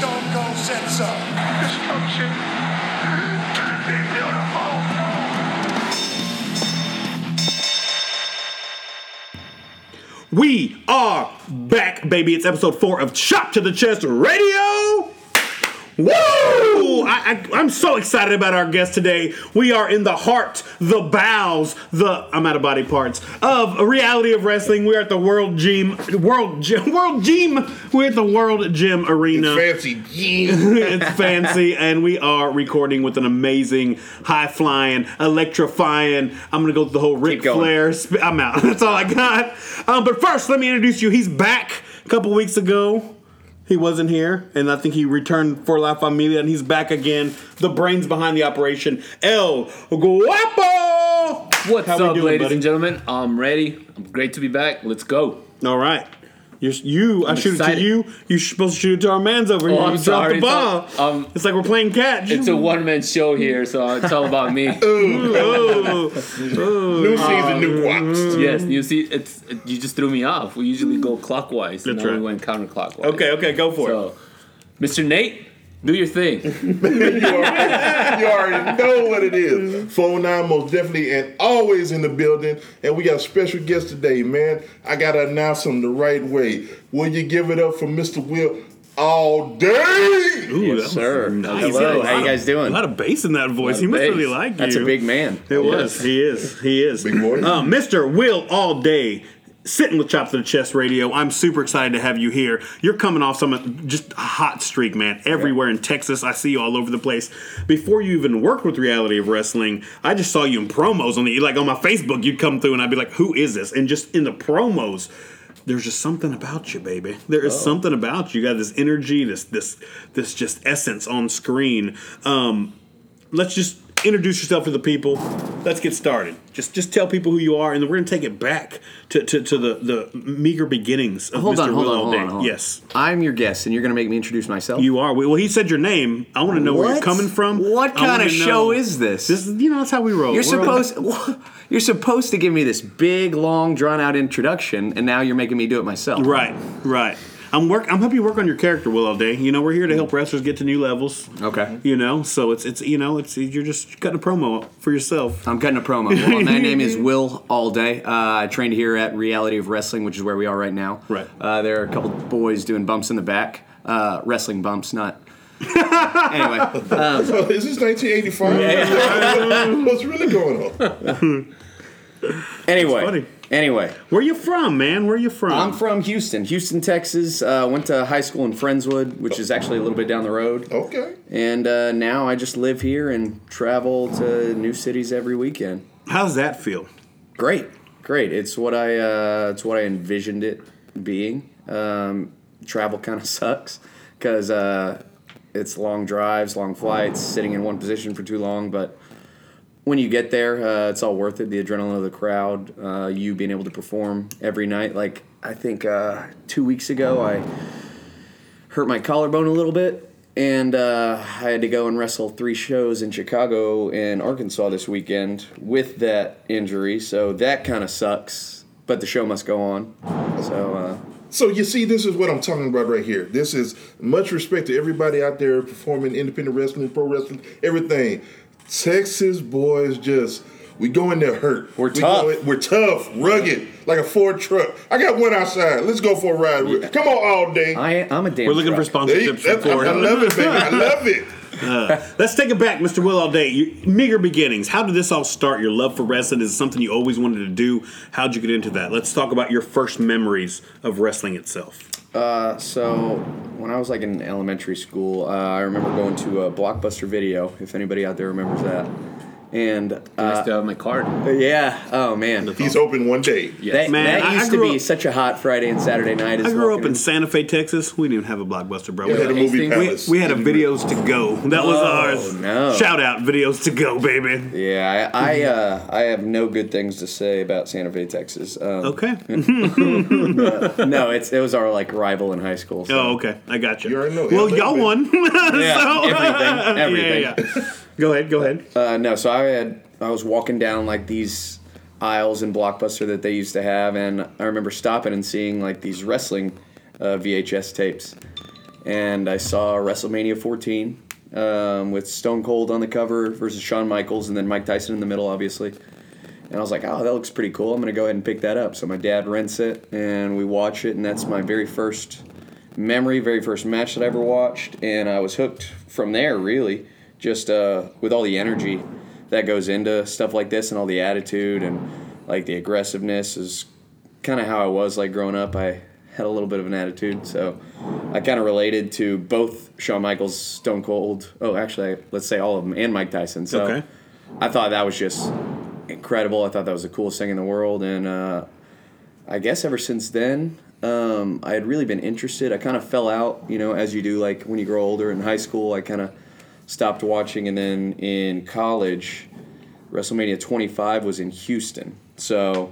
Stone Cold said so. Destruction. We are back, baby. It's episode four of Chop to the Chest Radio. I, I'm so excited about our guest today. We are in the heart, the bowels, the I'm out of body parts of reality of wrestling. We're at the World Gym, World Gym, World Gym. We're at the World Gym Arena. It's fancy. it's fancy, and we are recording with an amazing, high flying, electrifying. I'm gonna go through the whole Ric. Flair. Sp- I'm out. That's all I got. Um, but first, let me introduce you. He's back a couple weeks ago. He wasn't here, and I think he returned for La Familia, and he's back again. The brains behind the operation, El Guapo. What's How up, doing, ladies buddy? and gentlemen? I'm ready. I'm great to be back. Let's go. All right. You're, you, I shoot it to you. You're supposed to shoot it to our man's over here. Oh, I'm you dropped sorry. the ball. It's all- um, it's like we're playing catch. It's a one man show here, so it's all about me. Ooh. New season, new guaps. yes, you see, it's it, you just threw me off. We usually go clockwise, and That's now right. we went counterclockwise. Okay, okay, go for it. So, Mr. Nate, do your thing. you, already, you already know what it is. 409 most definitely and always in the building. And we got a special guest today, man. I got to announce him the right way. Will you give it up for Mr. Will Allday? Ooh, that was sir. Nice. Hello, He had a how you guys of- doing? A lot of bass in that voice. He must bass. really like you. That's a big man. It was. He is. He is. Big boy. Uh, Mr. Will Allday. Sitting with chops to the Chest Radio. I'm super excited to have you here. You're coming off some just a hot streak, man. Everywhere in Texas, I see you all over the place. Before you even worked with Reality of Wrestling, I just saw you in promos on the like on my Facebook. You'd come through and I'd be like, "Who is this?" And just in the promos, there's just something about you, baby. There is something about you. You got this energy, this this this just essence on screen. Um, let's just introduce yourself to the people. Let's get started. Just just tell people who you are, and then we're gonna take it back to, to, to the, the meager beginnings of Hold Mr. on, hold on, hold on, hold on. Yes, I'm your guest, and you're going to make me introduce myself. you are. Well, he said your name. I want to know where you're coming from. What kind of show is this? This is, you know, that's how we roll. you're We're supposed you're supposed to give me this big, long, drawn out introduction, and now you're making me do it myself. Right, right. I'm work. I'm helping you work on your character, Will Allday. You know, we're here to help wrestlers get to new levels. Okay. You know, so it's it's you know it's you're just cutting a promo for yourself. I'm cutting a promo. Well, my name is Will Allday. Uh, I trained here at Reality of Wrestling, which is where we are right now. Right. Uh, there are a couple boys doing bumps in the back, uh, wrestling bumps, not. anyway, Oh, is this 1985? What's really going on? anyway, funny. Anyway. Where you from, man? Where you from? I'm from Houston, Houston, Texas. Uh, went to high school in Friendswood, which is actually a little bit down the road. Okay. And uh, now I just live here and travel to new cities every weekend. How does that feel? Great, great. It's what I uh, it's what I envisioned it being. Um, travel kind of sucks because uh, it's long drives, long flights, sitting in one position for too long. But when you get there, uh, it's all worth it. The adrenaline of the crowd, uh, you being able to perform every night. Like I think uh, two weeks ago, I hurt my collarbone a little bit. And uh, I had to go and wrestle three shows in Chicago and Arkansas this weekend with that injury. So that kind of sucks. But the show must go on. So uh, So you see, this is what I'm talking about right here. This is much respect to everybody out there performing independent wrestling, pro wrestling, everything. Texas boys just we go in there hurt. We're We tough. in- we're tough, rugged, like a Ford truck. I got one outside. Let's go for a ride. Come on, all day. I, I'm a damn. We're looking for truck. There you- sponsorships from that's- I, Ford. I love it, baby. I love it. Uh, let's take it back, Mr. Will Allday. You, meager beginnings. How did this all start? Your love for wrestling is something you always wanted to do. How'd you get into that? Let's talk about your first memories of wrestling itself. Uh, so when I was like in elementary school, uh, I remember going to a Blockbuster Video. If anybody out there remembers that, And I uh, still have my card. yeah, oh man, He's open one day. Yes. that, Man, that I- I used to grew be up- such a hot Friday and Saturday night. As I grew up walking in Santa Fe, Texas. We didn't even have a blockbuster, bro. We We had a movie Hastings. we, palace. we had a videos to go. That was Oh, ours. no. Shout out videos to go, baby. Yeah, I I, uh, I have no good things to say about Santa Fe, Texas. Um, Okay. No, it's it was our like rival in high school. So. Oh, okay. I got you. You. Well, Yeah, y'all little won. Yeah, So- everything, everything. Yeah, yeah. Go ahead. Go ahead. Uh, no, so I had I was walking down like these aisles in Blockbuster that they used to have, and I remember stopping and seeing like these wrestling uh, VHS tapes, and I saw WrestleMania 14 um, with Stone Cold on the cover versus Shawn Michaels, and then Mike Tyson in the middle, obviously. And I was like, oh, that looks pretty cool. I'm gonna go ahead and pick that up. So my dad rents it, and we watch it, and that's my very first memory, very first match that I ever watched, and I was hooked from there. Really, just uh, with all the energy that goes into stuff like this, and all the attitude and like the aggressiveness is kind of how I was like growing up. I had a little bit of an attitude, so I kind of related to both Shawn Michaels, Stone Cold. Oh, actually, let's say all of them, and Mike Tyson. So Okay. I thought that was just incredible. I thought that was the coolest thing in the world, and uh, I guess ever since then, um, I had really been interested. I kind of fell out, you know, as you do, like when you grow older. In high school, I kind of stopped watching, and then in college, WrestleMania 25 was in Houston. So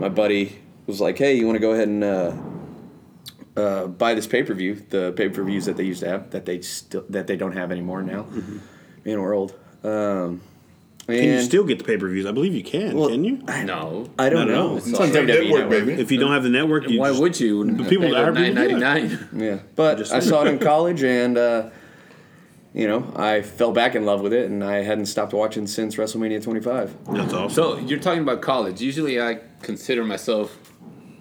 my buddy was like, "Hey, you want to go ahead and uh, uh, buy this pay per view? The pay per views that they used to have that they still that they don't have anymore now. Man, we're old." Um, Can you still get the pay per views? I believe you can. Well, can you? No. I don't No, no, know. it's It's on WWE network, Network. If you don't have the network, you Why just- would you? The people that are nine people do ninety it. nine. Yeah, but I saw it in college, and uh, you know, I fell back in love with it, and I hadn't stopped watching since WrestleMania 25. That's awesome. So you're talking about college. Usually, I consider myself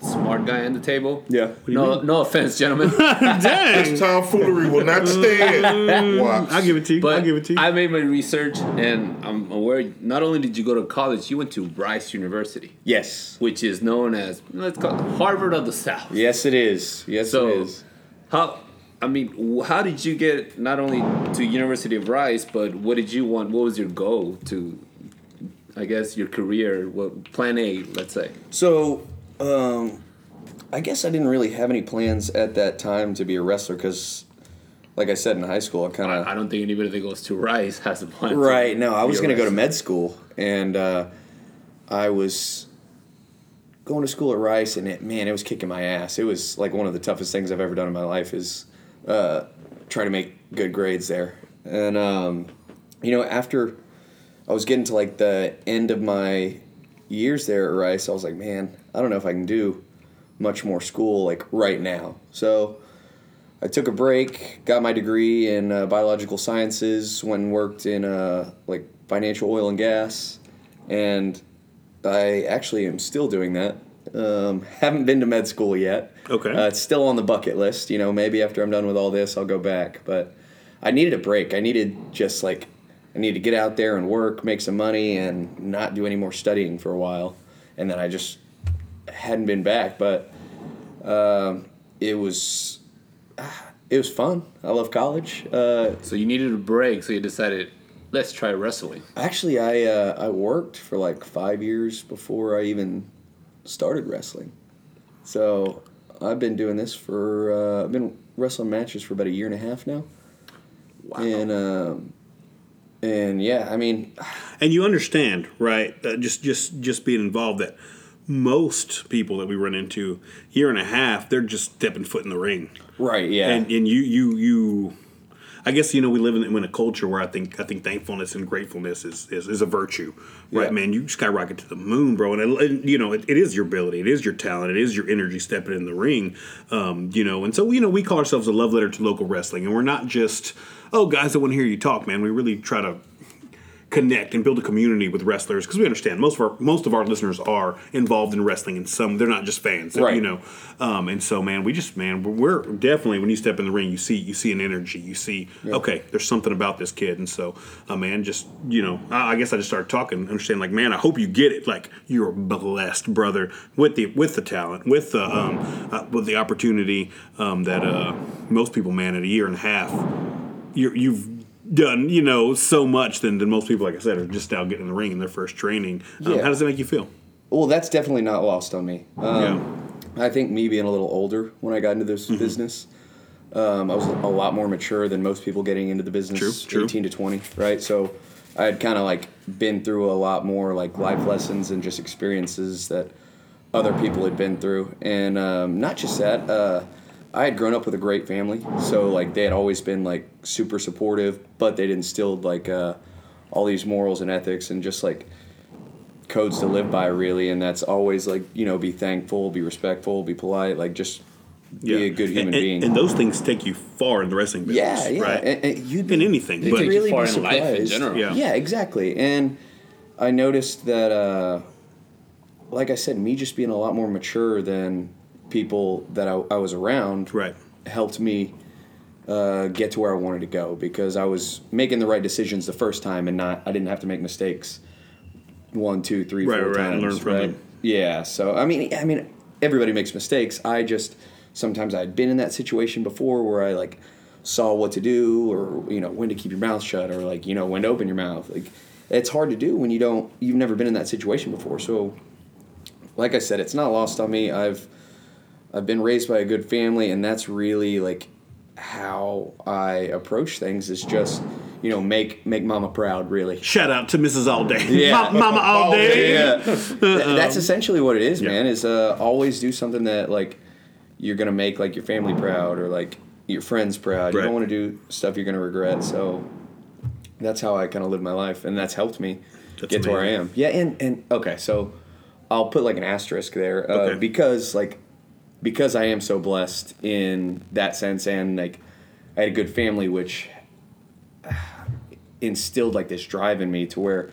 smart guy on the table. Yeah. No, no offense, gentlemen. This tomfoolery will not stand. Watch. I'll give it to you. But I'll give it to you. I made my research, and I'm aware. Not only did you go to college, you went to Rice University, Yes. which is known as let's call it Harvard of the South. Yes, it is. Yes, So, it is. how? I mean, how did you get not only to University of Rice, but what did you want? What was your goal to? I guess your career, what plan A, let's say. So, um, I guess I didn't really have any plans at that time to be a wrestler because, like I said in high school, I kind of I, I don't think anybody that goes to Rice has a plan. Right. No, I was going to go to med school, and uh, I was going to school at Rice, and it, man, it was kicking my ass. It was like one of the toughest things I've ever done in my life is uh, try to make good grades there. And um, you know, after I was getting to like the end of my years there at Rice, I was like, man, I don't know if I can do much more school like right now. So. I took a break, got my degree in uh, biological sciences, went and worked in uh, like financial oil and gas, and I actually am still doing that. Um, haven't been to med school yet. Okay. Uh, it's still on the bucket list. You know, maybe after I'm done with all this, I'll go back. But I needed a break. I needed just like I needed to get out there and work, make some money, and not do any more studying for a while. And then I just hadn't been back. But um, it was it was fun. I love college. Uh, So you needed a break, so you decided, let's try wrestling. actually, I uh, I worked for like five years before I even started wrestling. So I've been doing this for uh, I've been wrestling matches for about a year and a half now. Wow. And um, and yeah, I mean, and you understand, right? Uh, just just just being involved that most people that we run into year and a half, they're just stepping foot in the ring. right? Yeah. and and you you you I guess you know we live in, in a culture where I think I think thankfulness and gratefulness is is, is a virtue, right? Yeah. Man, you skyrocket to the moon, bro, and, it, and you know it, it is your ability, it is your talent, it is your energy stepping in the ring, um, you know. And so you know we call ourselves a love letter to local wrestling, and we're not just oh guys that want to hear you talk, man. We really try to connect and build a community with wrestlers because we understand most of our most of our listeners are involved in wrestling and some they're not just fans Right. you know? Um, and so man we just man we're definitely when you step in the ring you see you see an energy you see okay there's something about this kid. And so uh, man just you know I, I guess I just started talking understand like man I hope you get it. Like you're blessed brother with the with the talent with the um, uh, with the opportunity um, that uh, most people man at a year and a half you're, you've done, you know, so much than, than most people, like I said, are just now getting in the ring in their first training. Um, Yeah. How does that make you feel? Well, that's definitely not lost on me. Um, I think me being a little older when I got into Mm-hmm. this business, um, I was a lot more mature than most people getting into the business. True, true. 18 to 20, right? So I had kind of like been through a lot more like life lessons and just experiences that other people had been through. And um, not just that, uh, I had grown up with a great family. So like they had always been like super supportive, but they'd instilled like uh, all these morals and ethics and just like codes to live by really and that's always like you know be thankful be respectful be polite like just be a good human and, and- being And those things take you far in the wrestling business, yeah yeah right? and, and you'd be, in anything, but really far in life in general. Yeah. yeah exactly and i noticed that uh like i said me just being a lot more mature than people that i, I was around right. helped me uh, get to where I wanted to go because I was making the right decisions the first time and not I didn't have to make mistakes one, two, three, Right, four right, times. and learn from them. Yeah. So I mean, I mean, everybody makes mistakes. I just sometimes I'd been in that situation before where I like saw what to do or you know when to keep your mouth shut or like you know when to open your mouth. Like it's hard to do when you don't you've never been in that situation before. So like I said, it's not lost on me. I've I've been raised by a good family, and that's really like how I approach things. Is just you know make make mama proud. Really, Shout out to Mrs. All Day. Yeah. Mama All Day. yeah. Th- that's essentially what it is, Yeah. man. Is uh, always do something that like you're gonna make like your family proud or like your friends proud. You don't want to do stuff you're gonna regret. So that's how I kind of live my life, and that's helped me That's get to where I am. Yeah, and and okay, so I'll put like an asterisk there uh, Okay. because like because I am so blessed in that sense, and like I had a good family, which instilled like this drive in me to where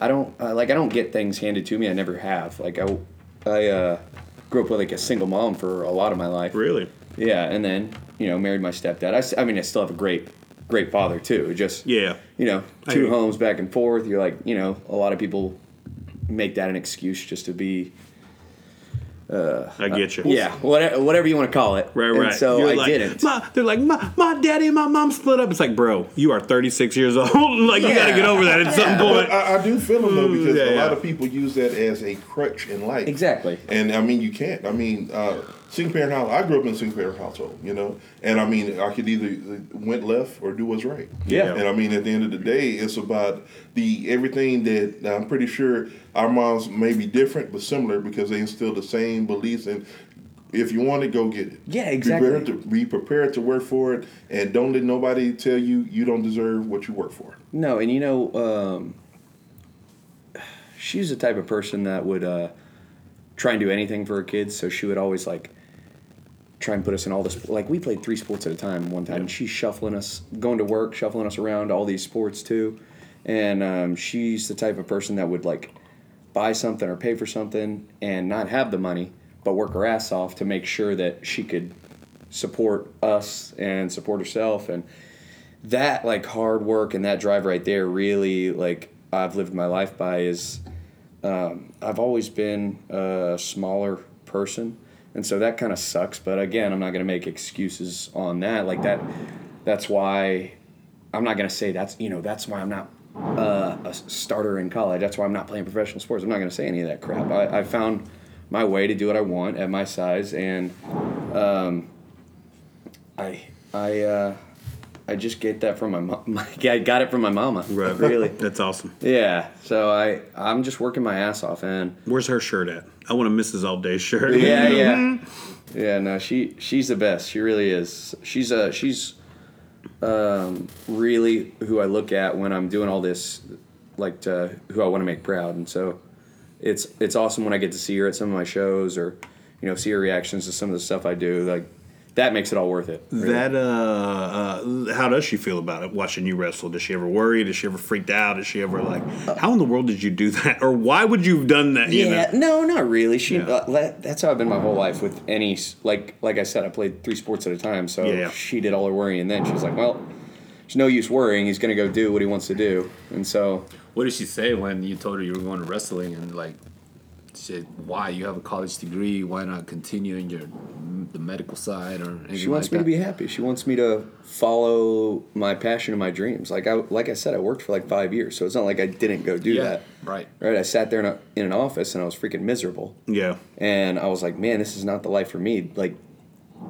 I don't uh, like I don't get things handed to me. I never have. Like I I uh, grew up with like a single mom for a lot of my life. Really? Yeah, and then you know married my stepdad. I mean I still have a great great father too. Just Yeah. you know two homes back and forth. You're like you know a lot of people make that an excuse just to be I get you. yeah whatever whatever you want to call it. Right, And right. so You're I like, didn't. My, they're like, my, my daddy and my mom split up. It's like, bro, you are 36 years old. like, you got to get over that at some Yeah. point. I, I do feel them though because yeah, a yeah. lot of people use that as a crutch in life. Exactly. And I mean, you can't. I mean, uh, single parent house. I grew up in a single parent household, you know, and I mean, I could either went left or do what's right. Yeah. And I mean, at the end of the day, it's about the everything that I'm pretty sure our moms may be different but similar because they instill the same beliefs and. If you want it, go get it. Yeah, Be exactly. prepared, to, be prepared to work for it, and don't let nobody tell you you don't deserve what you work for. No, and you know, um, she's the type of person that would uh, try and do anything for her kids. So she would always like try and put us in all this. Like we played three sports at a time one time. and She's shuffling us, going to work, shuffling us around all these sports too. And um, she's the type of person that would like buy something or pay for something and not have the money, but work her ass off to make sure that she could support us and support herself and that like hard work and that drive right there really like I've lived my life by is um, I've always been a smaller person and so that kind of sucks but again I'm not gonna make excuses on that. Like that that's why I'm not gonna say that's you know that's why I'm not uh, a starter in college. That's why I'm not playing professional sports. I'm not gonna say any of that crap. I, I found my way to do what I want at my size and um, I I uh, I just get that from my mom. I got it from my mama. Right. Really. That's awesome. Yeah. So I I'm just working my ass off, and Where's her shirt at? I want a Mrs. All Day shirt. yeah, yeah, yeah. No, she she's the best. She really is. She's uh she's um really who I look at when I'm doing all this, like to, who I want to make proud, and so it's it's awesome when I get to see her at some of my shows or you know see her reactions to some of the stuff I do. Like that makes it all worth it. really. That uh, uh, how does she feel about it watching you wrestle? Does she ever worry? Does she ever freaked out? Does she ever like, how in the world did you do that, or why would you have done that? you Yeah, know? no, not really. She Yeah. uh, that's how I've been my whole life with any like like I said, I played three sports at a time. So Yeah, yeah. she did all her worrying, and then she's like, "Well, there's no use worrying. He's gonna go do what he wants to do." And so What did she say when you told her you were going to wrestling and like, she said, why you have a college degree? Why not continue in your the medical side or anything She wants like me to be happy. She wants me to follow my passion and my dreams. Like I like I said, I worked for like five years, so it's not like I didn't go do Yeah, that. right. Right. I sat there in, a, in an office and I was freaking miserable. Yeah. And I was like, man, this is not the life for me. Like,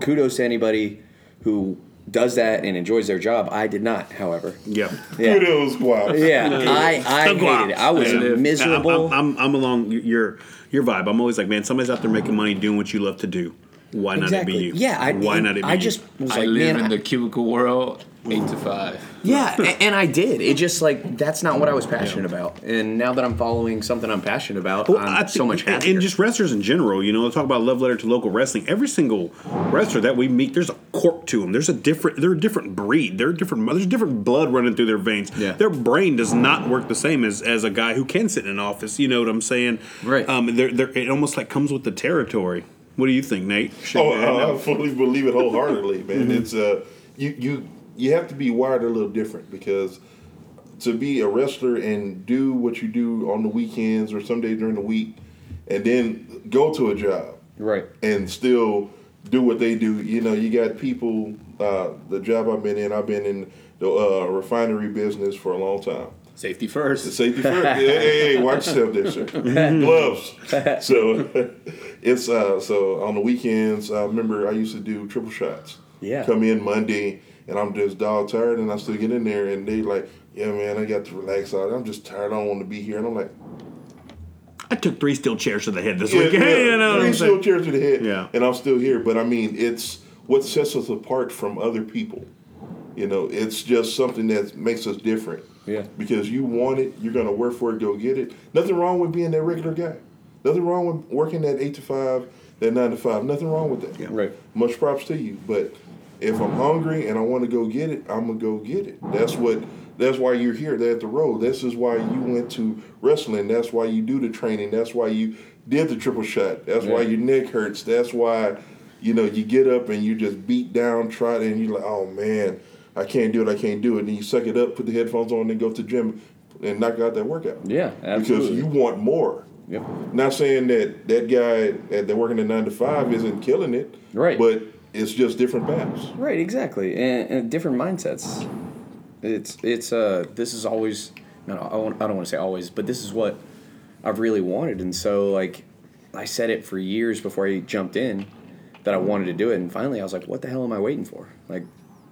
kudos to anybody who does that and enjoys their job. I did not, however. Yeah. Yeah. Kudos, Guap. Yeah, I, I Still go hated it. I was Yeah. miserable. I'm, I'm, I'm along your your vibe. I'm always like, man, somebody's out there making money doing what you love to do. Why not it be you? Yeah, I, Why not it be I you? just was I like, live man, in I- the cubicle world, eight to five. Yeah, a- and I did. It just like that's not what I was passionate about. And now that I'm following something I'm passionate about, Well, I'm I so much and- happier. And just wrestlers in general, you know, talk about love letter to local wrestling. Every single wrestler that we meet, there's a quirk to them. There's a different, they're a different breed. They're different. There's different blood running through their veins. Yeah. Their brain does not work the same as as a guy who can sit in an office. You know what I'm saying? Right. Um. They're, they're, it almost like comes with the territory. What do you think, Nate? Shake Oh, I. I fully believe it wholeheartedly, man. Mm-hmm. It's uh, you you you have to be wired a little different because to be a wrestler and do what you do on the weekends or some days during the week, and then go to a job right. and still do what they do. You know, you got people. Uh, the job I've been in, I've been in the uh, refinery business for a long time. Safety first. Safety first. hey, hey, hey, watch yourself there, sir. Gloves. So it's uh so on the weekends, I remember I used to do triple shots. Yeah. Come in Monday and I'm just dog tired and I still get in there and they like, Yeah man, I got to relax out. I'm just tired, I don't want to be here. And I'm like, I took three steel chairs to the head this yeah, week. yeah, you know what three I'm steel saying? chairs to the head. Yeah. And I'm still here. But I mean it's what sets us apart from other people. You know, it's just something that makes us different. Yeah. Because you want it, you're gonna work for it, go get it. Nothing wrong with being that regular guy. Nothing wrong with working that eight to five, that nine to five. Nothing wrong with that. Yeah. Right. Much props to you. But if I'm hungry and I want to go get it, I'm gonna go get it. That's what. That's why you're here. They're at the road. This is why you went to wrestling. That's why you do the training. That's why you did the triple shot. That's why your neck hurts. That's why, you know, you get up and you just beat down, try it, and you're like, oh man, I can't do it. I can't do it. And you suck it up, put the headphones on, and go to the gym and knock out that workout. Yeah, absolutely. Because you want more. Yep. Not saying that that guy that working at nine to five isn't killing it, Right. But it's just different paths. Right, exactly, and, and different mindsets. It's it's uh this is always no, no I, won't- I don't want to say always, but this is what I've really wanted, and so like I said it for years before I jumped in that I wanted to do it, and finally I was like, what the hell am I waiting for? Like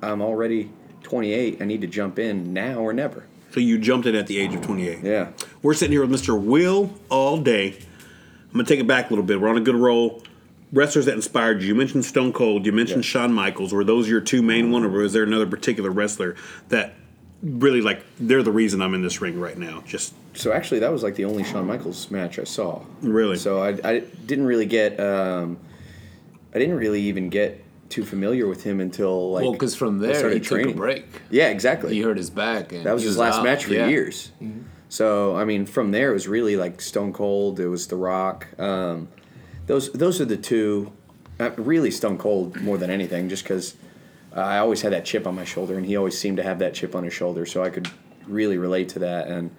I'm already 28, I need to jump in now or never. So you jumped in at the age of 28. Yeah, We're sitting here with Mr. Will Allday. I'm gonna take it back a little bit. We're on a good roll. Wrestlers that inspired you. You mentioned Stone Cold. You mentioned Yeah. Shawn Michaels. Were those your two main one, or was there another particular wrestler that really like they're the reason I'm in this ring right now? Just so actually that was like the only Shawn Michaels match I saw. Really? So I, I didn't really get um, I didn't really even get too familiar with him until like well, because from there started he took a break. Yeah, exactly. He hurt his back. And that was he his last out. match for Yeah. years. So I mean, from there it was really like Stone Cold. It was The Rock. Um, those those are the two. Uh, really, Stone Cold more than anything, just because I always had that chip on my shoulder, and he always seemed to have that chip on his shoulder, so I could really relate to that, and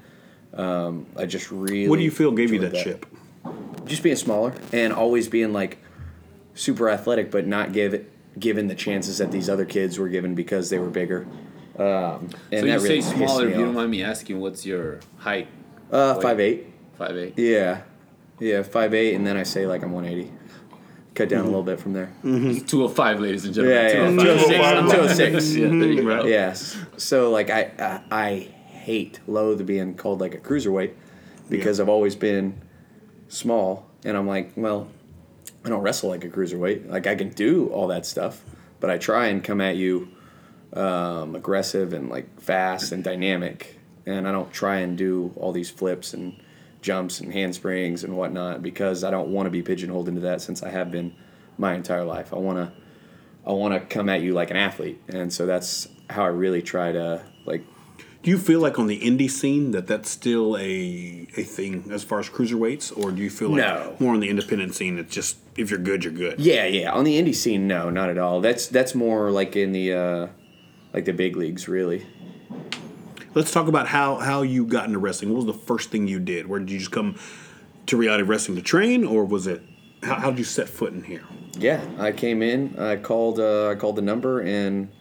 um, I just really. what do you feel gave you enjoyed that, chip? Just being smaller and always being like super athletic, but not give it given the chances that these other kids were given because they were bigger. Um, and So that you really say pissed smaller. me If you don't mind me asking, what's your height? Uh, Wait. five eight. Five eight. Yeah, yeah, five eight, and then I say like I'm one eighty. Cut down a little bit from there. Two oh five, ladies and gentlemen. yeah, 205. 206. I'm 206. Yeah, there you go. Yes. So like I, I I hate loathe being called like a cruiserweight because I've always been small, and I'm like, well, I don't wrestle like a cruiserweight. Like I can do all that stuff, but I try and come at you um, aggressive and like fast and dynamic, and I don't try and do all these flips and jumps and handsprings and whatnot because I don't want to be pigeonholed into that since I have been my entire life. I want to I want to come at you like an athlete, and so that's how I really try to like. Do you feel like on the indie scene that that's still a a thing as far as cruiserweights, or do you feel like No. more on the independent scene? It's just if you're good, you're good. Yeah, yeah. On the indie scene, no, not at all. That's that's more like in the uh, like the big leagues, really. Let's talk about how how you got into wrestling. What was the first thing you did? Where did you just come to reality wrestling to train, or was it how how'd you set foot in here? Yeah, I came in. I called. Uh, I called the number, and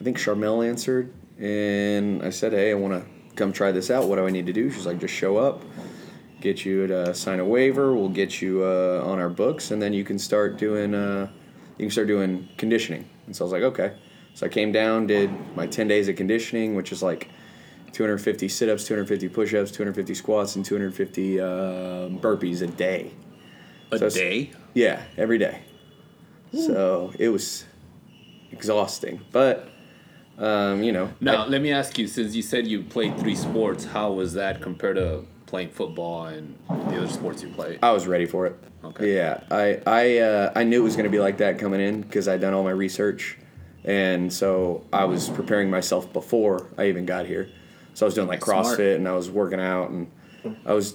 I think Sharmell answered. And I said, "Hey, I want to come try this out. What do I need to do?" She's like, "Just show up, get you to sign a waiver. We'll get you uh, on our books, and then you can start doing. Uh, you can start doing conditioning." And so I was like, "Okay." So I came down, did my ten days of conditioning, which is like 250 sit-ups, 250 push-ups, 250 squats, and 250 uh, burpees a day. A So day? Yeah, every day. So it was exhausting, but um, you know. Now, I- let me ask you since you said you played three sports, how was that compared to playing football and the other sports you played? I was ready for it. Okay. Yeah, I I uh, I knew it was going to be like that coming in because I'd done all my research, and so I was preparing myself before I even got here. So I was doing like Smart. CrossFit and I was working out and I was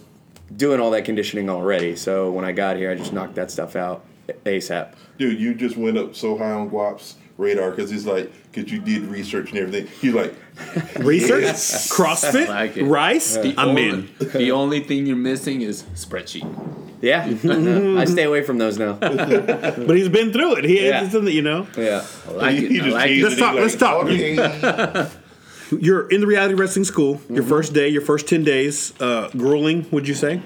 doing all that conditioning already. So when I got here, I just knocked that stuff out ASAP. Dude, you just went up so high on Guap's radar because he's like, because you did research and everything. He's like, Research, Yes. CrossFit, Like rice. The I'm only, in. The only thing you're missing is spreadsheet. Yeah, I stay away from those now. But he's been through it. He Yeah. it's in the, you know. Yeah. I like he, it. he I like it. Let's talk, He's let's talk. Okay. You're in the reality wrestling school. Your first day, your first ten days, uh, grueling. Would you say?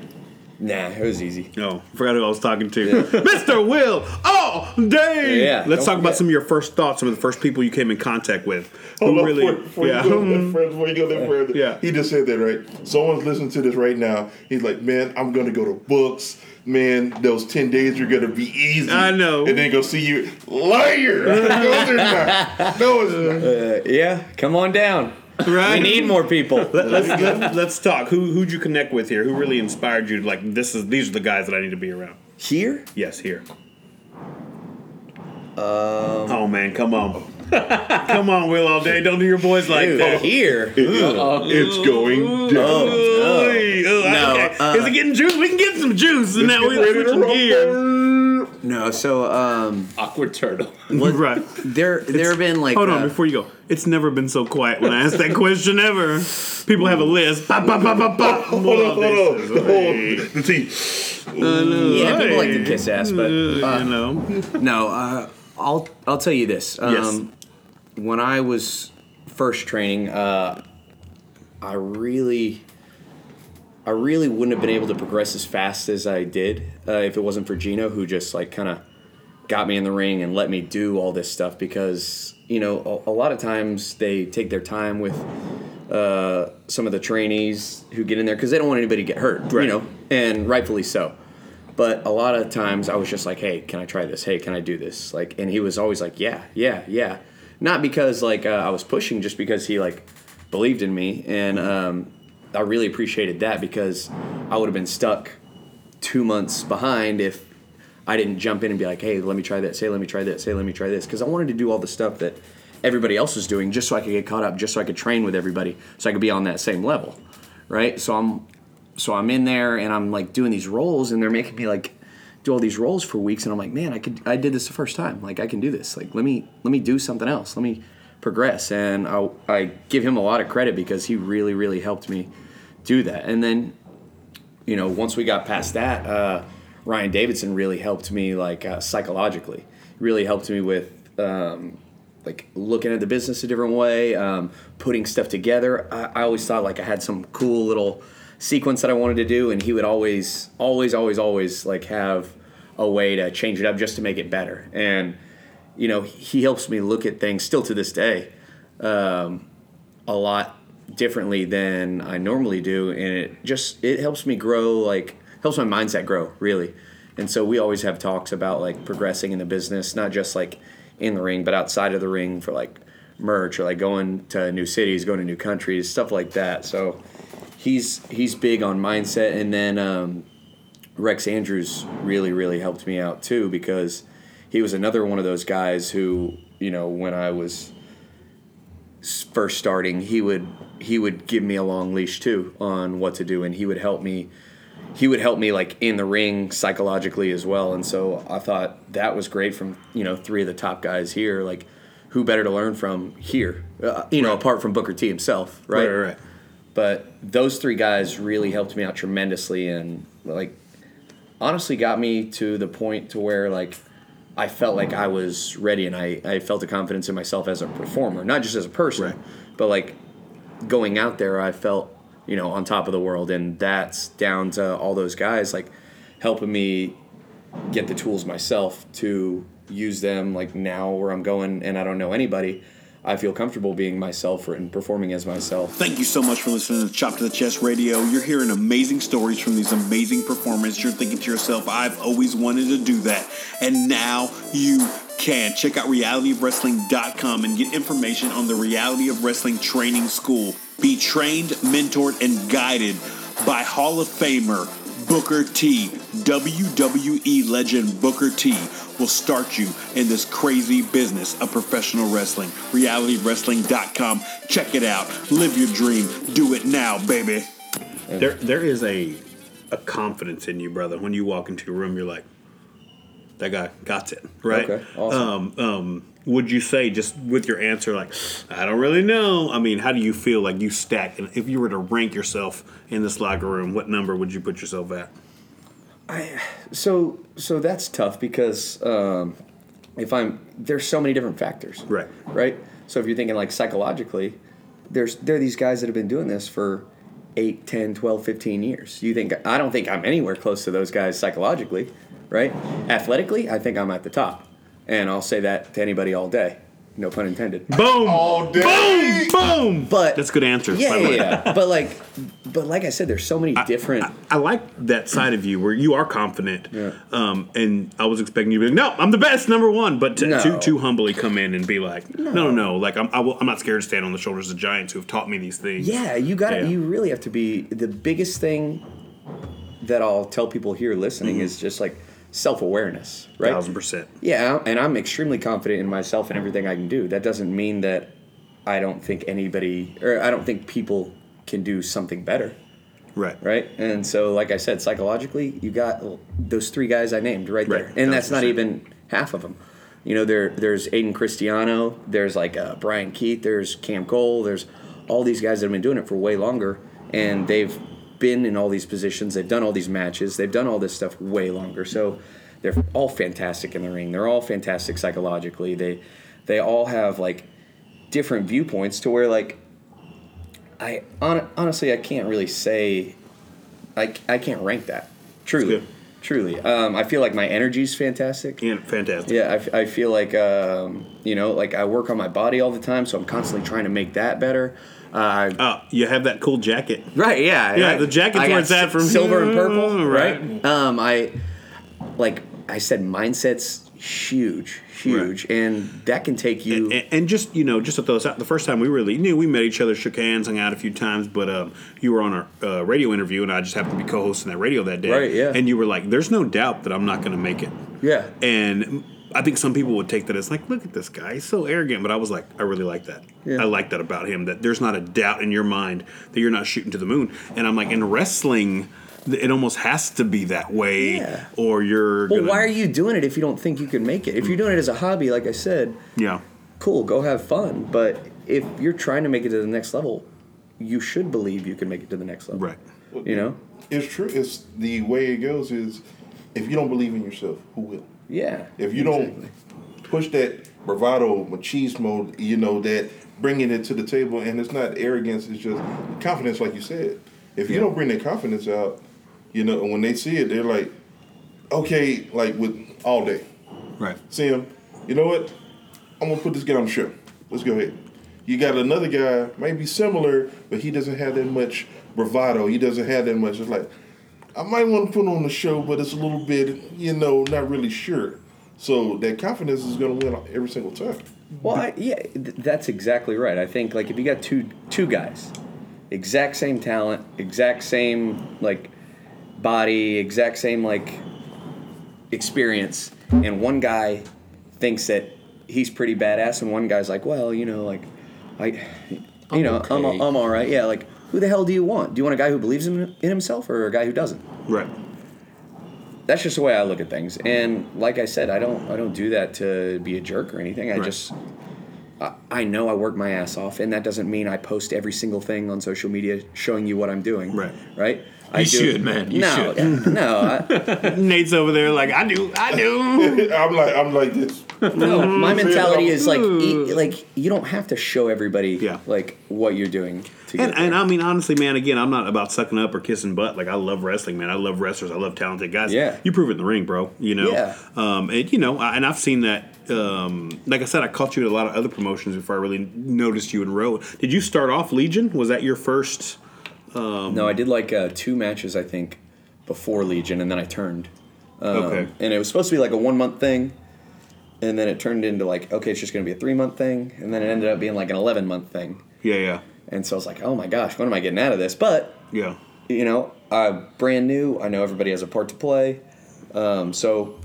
Nah, it was easy. No, forgot who I was talking to. Mr. Will Allday. Yeah, Let's don't talk about some of your first thoughts, some of the first people you came in contact with. Hold Who on, really? before, before yeah. you go that further, before you go that further, Yeah. he just said that right. Someone's listening to this right now. He's like, "Man, I'm gonna go to books. Man, those ten days are gonna be easy." I know. And then go see you, liar. no, they're not. No, it's not. Uh, yeah, come on down. Right. We need more people. Let, let's let, let's talk. Who who'd you connect with here? Who really inspired you? Like this is these are the guys that I need to be around. Here? Yes, here. Um, oh man, come on, come on, Will Allday. Don't do your boys like dude, that. here? It's going down. Ooh, ooh, No, okay. uh, is it getting juice? We can get some juice, and now Get we ready to switching gears. No, so um, Awkward turtle. Right. there there have been like Hold on, uh, before you go. It's never been so quiet when I ask that question ever. People have a list. Pop, pop, pop, pop, pop. Hold on, hold on. Hold on. The teeth. yeah, people like to kiss ass, but Uh, you know. no, uh, I'll I'll tell you this. Um, Yes. When I was first training, uh, I really, I really wouldn't have been able to progress as fast as I did uh, if it wasn't for Gino, who just like kind of got me in the ring and let me do all this stuff because you know a, a lot of times they take their time with uh, some of the trainees who get in there because they don't want anybody to get hurt, Right. you know, and rightfully so. But a lot of times I was just like, "Hey, can I try this? Hey, can I do this?" Like, and he was always like, "Yeah, yeah, yeah," not because like uh, I was pushing, just because he like believed in me, and um, I really appreciated that because I would have been stuck two months behind if I didn't jump in and be like, "Hey, let me try this. Hey, let me try this. Hey, let me try this," because I wanted to do all the stuff that everybody else was doing, just so I could get caught up, just so I could train with everybody, so I could be on that same level, right? So I'm, so I'm in there and I'm like doing these rolls, and they're making me like do all these rolls for weeks, and I'm like, man, I could, I did this the first time, like I can do this. Like let me, let me do something else. Let me progress, and I, I give him a lot of credit because he really, really helped me do that, and then you know, once we got past that, uh, Ryan Davidson really helped me like uh, psychologically. Really helped me with um, like looking at the business a different way, um, putting stuff together. I, I always thought like I had some cool little sequence that I wanted to do, and he would always, always, always, always like have a way to change it up just to make it better. And you know, he helps me look at things still to this day um, a lot differently than I normally do, and it just it helps me grow, like helps my mindset grow really. And so we always have talks about like progressing in the business, not just like in the ring, but outside of the ring for like merch or like going to new cities, going to new countries, stuff like that. So he's he's big on mindset, and then um, Rex Andrews really really helped me out too because he was another one of those guys who you know when I was first starting he would he would give me a long leash too on what to do and he would help me he would help me like in the ring psychologically as well and so I thought that was great from you know three of the top guys here like who better to learn from here uh, you know apart from Booker T himself right Right, right, right. But those three guys really helped me out tremendously and like honestly got me to the point to where like I felt like I was ready and I, I felt a confidence in myself as a performer, not just as a person, Right. but like going out there, I felt you know on top of the world, and that's down to all those guys like helping me get the tools myself to use them. Like now where I'm going, and I don't know anybody. I feel comfortable being myself and performing as myself. Thank you so much for listening to Chop to the Chest Radio. You're hearing amazing stories from these amazing performers. You're thinking to yourself, I've always wanted to do that. And now you can. Check out realityofwrestling.com and get information on the Reality of Wrestling Training School. Be trained, mentored, and guided by Hall of Famer Booker T, WWE legend Booker T will start you in this crazy business of professional wrestling. RealityWrestling.com. Check it out. Live your dream. Do it now, baby. There, there is a a confidence in you, brother. When you walk into a room, you're like, that guy got it, right? Okay, awesome. Um, um, would you say just with your answer, like, I don't really know? I mean, how do you feel like you stack? And if you were to rank yourself in this locker room, what number would you put yourself at? So so that's tough because um, if I'm there's so many different factors. Right. Right. So if you're thinking like psychologically, there's there are these guys that have been doing this for 8, 10, 12, 15 years. You think I don't think I'm anywhere close to those guys psychologically, right? Athletically, I think I'm at the top. And I'll say that to anybody all day. No pun intended. Boom! All day. Boom! Boom! But That's a good answers. Yeah, yeah, yeah. but like but like I said there's so many different I like that side of you where you are confident. Yeah. Um, and I was expecting you to be like, no, I'm the best, number one. But to, No. to, to humbly come in and be like, no, no, no. Like, I'm, I will, I'm not scared to stand on the shoulders of giants who have taught me these things. Yeah, you got to Yeah. You really have to be the biggest thing that I'll tell people here listening Mm-hmm. is just like self awareness, right? Thousand percent. Yeah, and I'm extremely confident in myself and everything I can do. That doesn't mean that I don't think anybody or I don't think people can do something better, Right. right? And so, like I said, psychologically, you got those three guys I named right there, and that's not 1000%. even half of them. You know, there there's Aiden Cristiano, there's like uh, Bryan Keith, there's Cam Cole, there's all these guys that have been doing it for way longer, and they've been in all these positions, they've done all these matches, they've done all this stuff way longer. So they're all fantastic in the ring. They're all fantastic psychologically. They they all have like different viewpoints to where like I hon- honestly I can't really say I, I can't rank that truly truly um, I feel like my energy is fantastic Yeah, fantastic. yeah I, f- I feel like um, you know like I work on my body all the time so I'm constantly trying to make that better uh, Oh, you have that cool jacket. Right, yeah. Yeah, I- the jacket's where it's at from- silver and purple, Right. right? Um, I like I said, mindset's huge, huge, and that can take you. And, and just you know, just to throw this out, the first time we really knew, we met each other, shook hands, hung out a few times. But um, you were on a uh, radio interview, and I just happened to be co-hosting that radio that day. Right, yeah. And you were like, "There's no doubt that I'm not going to make it." Yeah. And I think some people would take that as like, "Look at this guy, he's so arrogant." But I was like, I really like that. Yeah. I like that about him. That there's not a doubt in your mind that you're not shooting to the moon. And I'm like, in wrestling. It almost has to be that way, Yeah. or you're. well, gonna, why are you doing it if you don't think you can make it? If you're doing it as a hobby, like I said, Yeah, cool, go have fun. But if you're trying to make it to the next level, you should believe you can make it to the next level. right. You know? It's true. It's the way it goes. Is if you don't believe in yourself, who will? Yeah. If you don't push that bravado, machismo, you know, that bringing it to the table, and it's not arrogance, it's just confidence, like you said. If you don't bring that confidence out, you know, and when they see it, they're like, okay, like with all day. Right. See him, you know what? I'm gonna put this guy on the show. Let's go ahead. You got another guy, maybe similar, but he doesn't have that much bravado. He doesn't have that much. It's like, I might want to put on the show, but it's a little bit, you know, not really sure. So that confidence is gonna win every single time. Well, I, yeah, th- that's exactly right. I think like if you got two two guys, exact same talent, exact same like body, exact same like experience, and one guy thinks that he's pretty badass, and one guy's like, well, you know, like I, you know, I'm okay. I'm all right. Yeah, like who the hell do you want? Do you want a guy who believes in, in himself or a guy who doesn't? Right. that's just the way I look at things. And like I said, I don't I don't do that to be a jerk or anything. I Right. just I, I know I work my ass off, and that doesn't mean I post every single thing on social media showing you what I'm doing. Right. Right. I You do- should, man. You no, should. no, I, Nate's over there like I do, I do. I'm like I'm like this. no. My mentality is like, e- like you don't have to show everybody Yeah. like what you're doing. To And, get and. I mean, honestly, man, again, I'm not about sucking up or kissing butt. Like, I love wrestling, man. I love wrestlers. I love talented guys. Yeah. You prove it in the ring, bro. You know? Yeah. Um, and, you know, I, and I've seen that. Um, like I said, I caught you at a lot of other promotions before I really noticed you in Row. Did you start off Legion? Was that your first? No, I did like uh, two matches I think before Legion, and then I turned. Um, Okay. And it was supposed to be like a one month thing, and then it turned into like okay, it's just going to be a three month thing, and then it ended up being like an eleven month thing. Yeah, yeah, And so I was like, oh my gosh, what am I getting out of this? But yeah. you know, I'm brand new. I know everybody has a part to play. Um, so,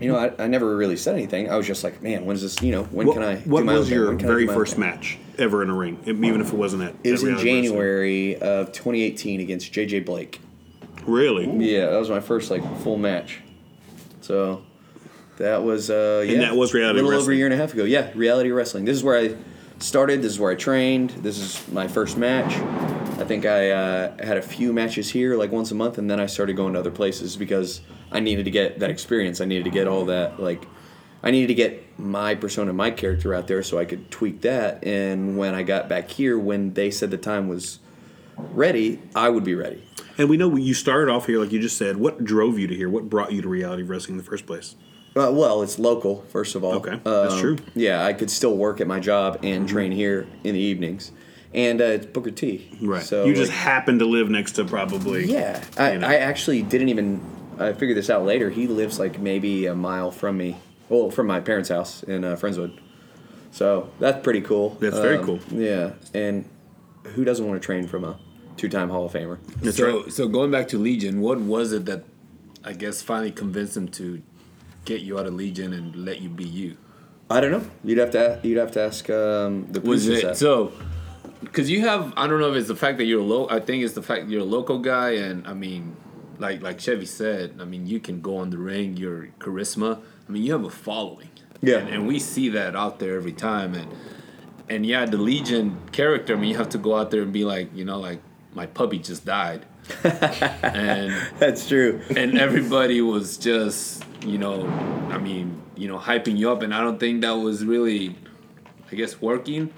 you know, I, I never really said anything. I was just like, man, when's this? You know, when What, can I? what my was your When can I do very first thing? match ever in a ring, even if it wasn't at? It was in Reality Wrestling? January of 2018 against JJ Blake. Really? Yeah, that was my first like full match. So that was uh yeah, and that was Reality a little over a year and a half ago. Yeah, reality wrestling. This is where I started. This is where I trained. This is my first match. I think I uh, had a few matches here, like once a month, and then I started going to other places because I needed to get that experience. I needed to get all that like. I needed to get my persona, my character out there, so I could tweak that. And when I got back here, when they said the time was ready, I would be ready. And we know you started off here, like you just said. What drove you to here? What brought you to reality wrestling in the first place? Uh, well, it's local, first of all. Okay, that's Um, true. Yeah, I could still work at my job and train here in the evenings, and uh, it's Booker T. Right. So you just like, happen to live next to probably. yeah. I, you know. I actually didn't even. I figured this out later. He lives like maybe a mile from me. Well, from my parents' house in uh, Friendswood. So that's pretty cool. That's very Um, cool. Yeah, and who doesn't want to train from a two-time Hall of Famer? That's so, right. so going back to Legion, what was it that I guess finally convinced him to get you out of Legion and let you be you? I don't know. You'd have to. You'd have to ask um, the Was it that. so? Because you have, I don't know if it's the fact that you're a low. I think it's the fact you're a local guy, and I mean, like like Chevy said, I mean, you can go on the ring. Your charisma. I mean, you have a following. Yeah. and, and we see that out there every time. And and yeah, the Legion character. I mean, you have to go out there and be like, you know, like my puppy just died, and That's true. and everybody was just you know i mean you know hyping you up and i don't think that was really i guess working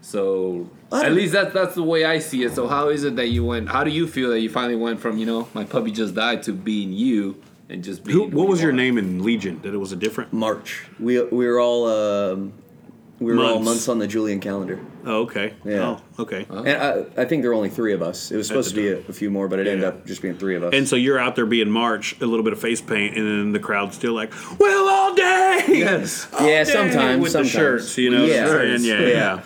so I at least that's that's the way i see it so how is it that you went how do you feel that you finally went from you know my puppy just died to being you and just being Who, what was you your name in Legion? That it was a different. March. We we were all um, we were all Months. months on the Julian calendar, Oh, okay. Yeah. Oh, okay. and I, I think there were only three of us. It was supposed to be a, a few more, but it ended up just being three of us. And so you're out there being March, a little bit of face paint, and then the crowd's still like, "Well, all day." yes All Yeah, day," sometimes, with sometimes. the shirts, you know. Yeah. what I'm yeah, Yeah. yeah.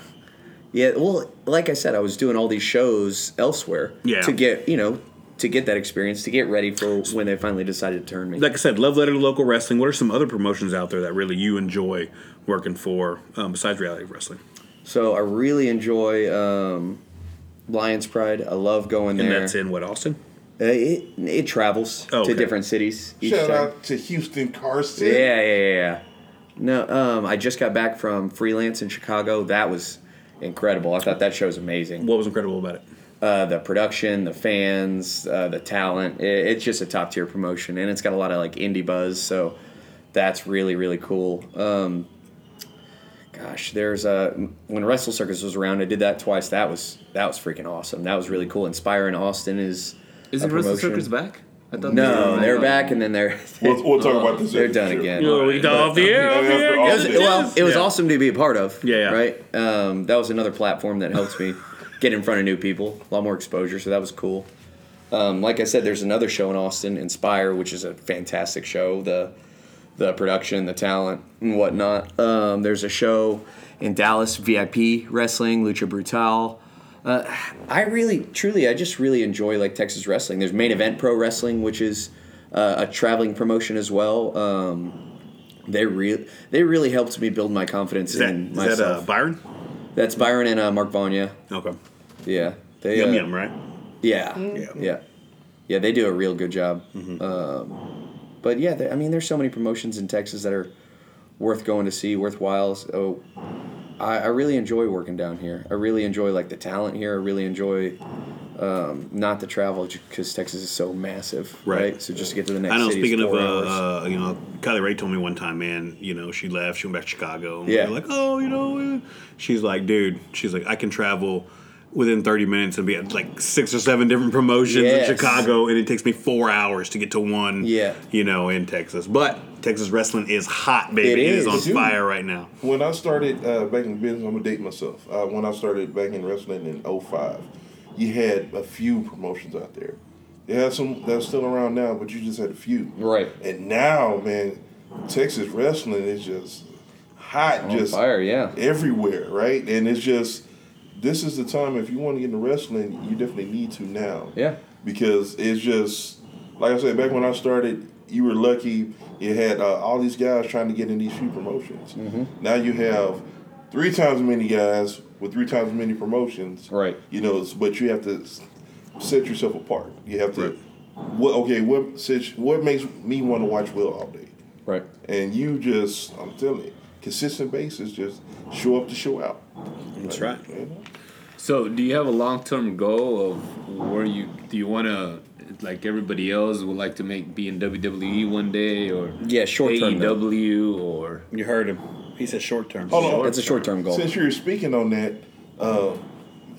yeah, well, like I said, I was doing all these shows elsewhere Yeah. to get you know to get that experience, to get ready for when they finally decided to turn me. Like I said, love letter to local wrestling. What are some other promotions out there that really you enjoy working for um, besides reality wrestling? so I really enjoy um, Lions Pride. I love going And there. that's in what Austin? Uh, it it travels Oh, to different cities each Shout time. out to Houston Carson. Yeah, yeah, yeah, yeah. No, um, I just got back from freelance in Chicago. That was incredible. I thought that show was amazing. What was incredible about it? Uh, the production, the fans, uh, the talent. It, it's just a top tier promotion, and it's got a lot of like indie buzz. So that's really really cool. Um, gosh, there's a when Wrestle Circus was around. I did that twice. That was that was freaking awesome. That was really cool. Inspire in Austin is isn't Wrestle. Circus back I thought No, they they're were- back, and then they're We'll, we'll talk about this. they're done again. Oh, we off the air. off the air. It It was, well, it was Yeah. awesome to be a part of. Yeah, yeah. Right. Um, that was another platform that helps me get in front of new people, a lot more exposure. So that was cool. Um, like I said, there's another show in Austin, Inspire, which is a fantastic show. The the production, the talent, and whatnot. Um, there's a show in Dallas, VIP Wrestling, Lucha Brutal. Uh, I really, truly, I just really enjoy like Texas wrestling. There's Main Event Pro Wrestling, which is uh, a traveling promotion as well. Um, they really, they really helped me build my confidence Is that, in is that uh, Byron? That's Byron and uh, Mark Vanya. Okay. Yeah, they. Yum uh, yum, right? Yeah, Yeah. yeah, yeah. They do a real good job. Um, but yeah, there- I mean, there's so many promotions in Texas that are worth going to see, worthwhile. So I, I really enjoy working down here. I really enjoy like the talent here. I really enjoy Um, not to travel because Texas is so massive, Right. right? So just to get to the next. I know. Speaking of, uh, uh, you know, Kylie Rae told me one time, man. You know, she left. She went back to Chicago. Yeah. We like, oh, you know, uh," she's like, dude. She's like, I can travel within 30 minutes and be at like six or seven different promotions Yes. in Chicago, and it takes me four hours to get to one. Yeah. You know, in Texas, but Texas wrestling is hot, baby. It It is, is. on fire right now. When I started uh, back in business, I'm gonna date myself. Uh, when I started back in wrestling in 05, you had a few promotions out there. You had some that's still around now, but you just had a few. Right. And now, man, Texas wrestling is just hot, On just fire, yeah. everywhere, right? And it's just this is the time if you want to get into wrestling, you definitely need to now. Yeah. Because it's just like I said back when I started, you were lucky. You had uh, all these guys trying to get in these few promotions. Mm-hmm. Now you have three times as many guys with three times as many promotions. Right. You know, but you have to set yourself apart. You have to. Right. What okay? What what makes me want to watch Will all day? Right. And you just, I'm telling you, consistent basis, just show up to show out. That's right. So, do you have a long term goal of where you do you want to, like everybody else, would like to make be in WWE one day or Yeah, short term, though. AEW or You heard him. He said short term. Hold on. That's a short term goal. Since you're speaking on that, uh,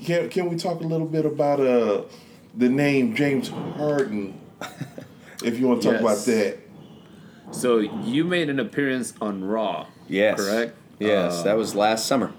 can can we talk a little bit about uh, the name James Harden? if you want to talk about that. so you made an appearance on Raw. Yes. Correct. Yes, Uh, that was last summer.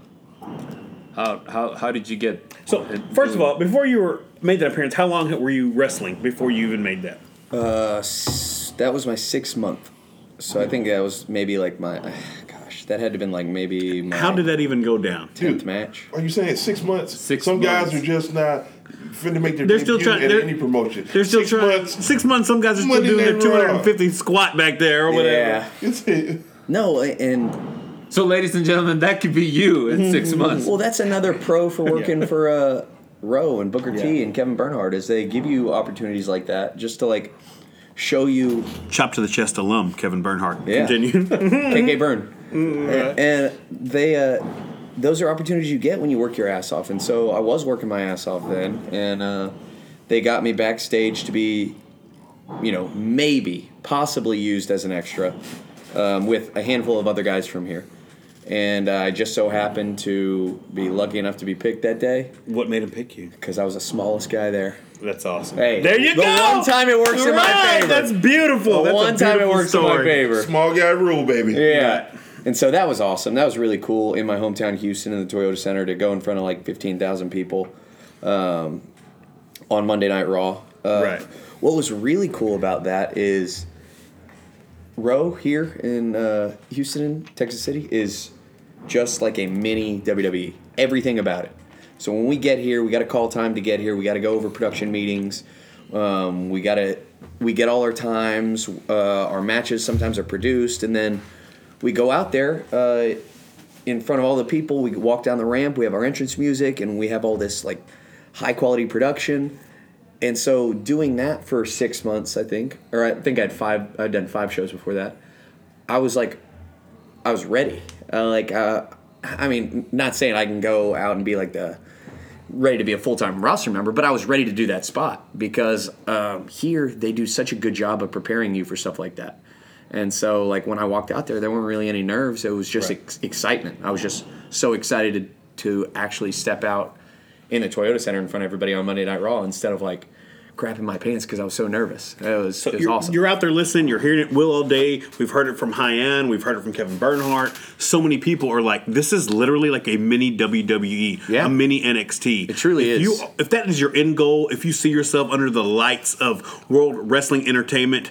How how how did you get? So first of all, before you were made that appearance, how long were you wrestling before you even made that? Uh, s- that was my sixth month. So I think that was maybe like my, gosh, that had to been like maybe my How did that even go down? tenth match. Are you saying six months? Six Some guys are just not finna make their They're still debut trying- at they're- any promotion. They're still six trying. Months, Six months. Some guys are still Monday doing their Night two Raw. hundred and fifty squat back there or whatever. Yeah. It's. No, and So, ladies and gentlemen, that could be you in six months. well, that's another pro for working for uh, Row and Booker T and Kevin Bernhardt is they give you opportunities like that just to like show you Chop to the chest alum, Kevin Bernhardt. Yeah. Continue. KK Burn. and, and they uh, those are opportunities you get when you work your ass off. And so I was working my ass off then, and uh, they got me backstage to be, you know, maybe possibly used as an extra um, with a handful of other guys from here. And I just so happened to be lucky enough to be picked that day what made him pick you? because I was the smallest guy there. That's awesome. Hey, there you the go. one time it works in my Right, favor. That's beautiful. The That's a one time it beautiful works in my story. favor. Small guy rule, baby. Yeah. And so that was awesome. That was really cool in my hometown, Houston, in the Toyota Center, to go in front of like 15,000 people um, on Monday Night Raw. Uh, Right. What was really cool about that is Row here in uh, Houston, and Texas City, is just like a mini WWE. Everything about it. So when we get here, we got to call time to get here. We got to go over production meetings. Um, we got to we get all our times. Uh, our matches sometimes are produced, and then we go out there uh, in front of all the people. We walk down the ramp. We have our entrance music, and we have all this like high quality production. And so doing that for six months, I think, or I think I had five. I'd done five shows before that. I was like, I was ready. Uh, like, uh, I mean, not saying I can go out and be like the ready to be a full time roster member, but I was ready to do that spot because um, here they do such a good job of preparing you for stuff like that. And so, like when I walked out there, there weren't really any nerves. It was just ex- excitement. I was just so excited to, to actually step out in the Toyota Center in front of everybody on Monday Night Raw instead of like crapping my pants because I was so nervous. It was, it was you're, awesome. you're out there listening. You're hearing it Will all day. We've heard it from Hyan. We've heard it from Kevin Bernhardt. So many people are like, "This is literally like a mini WWE, Yeah. a mini NXT." It truly if is. You, if that is your end goal, if you see yourself under the lights of World Wrestling Entertainment.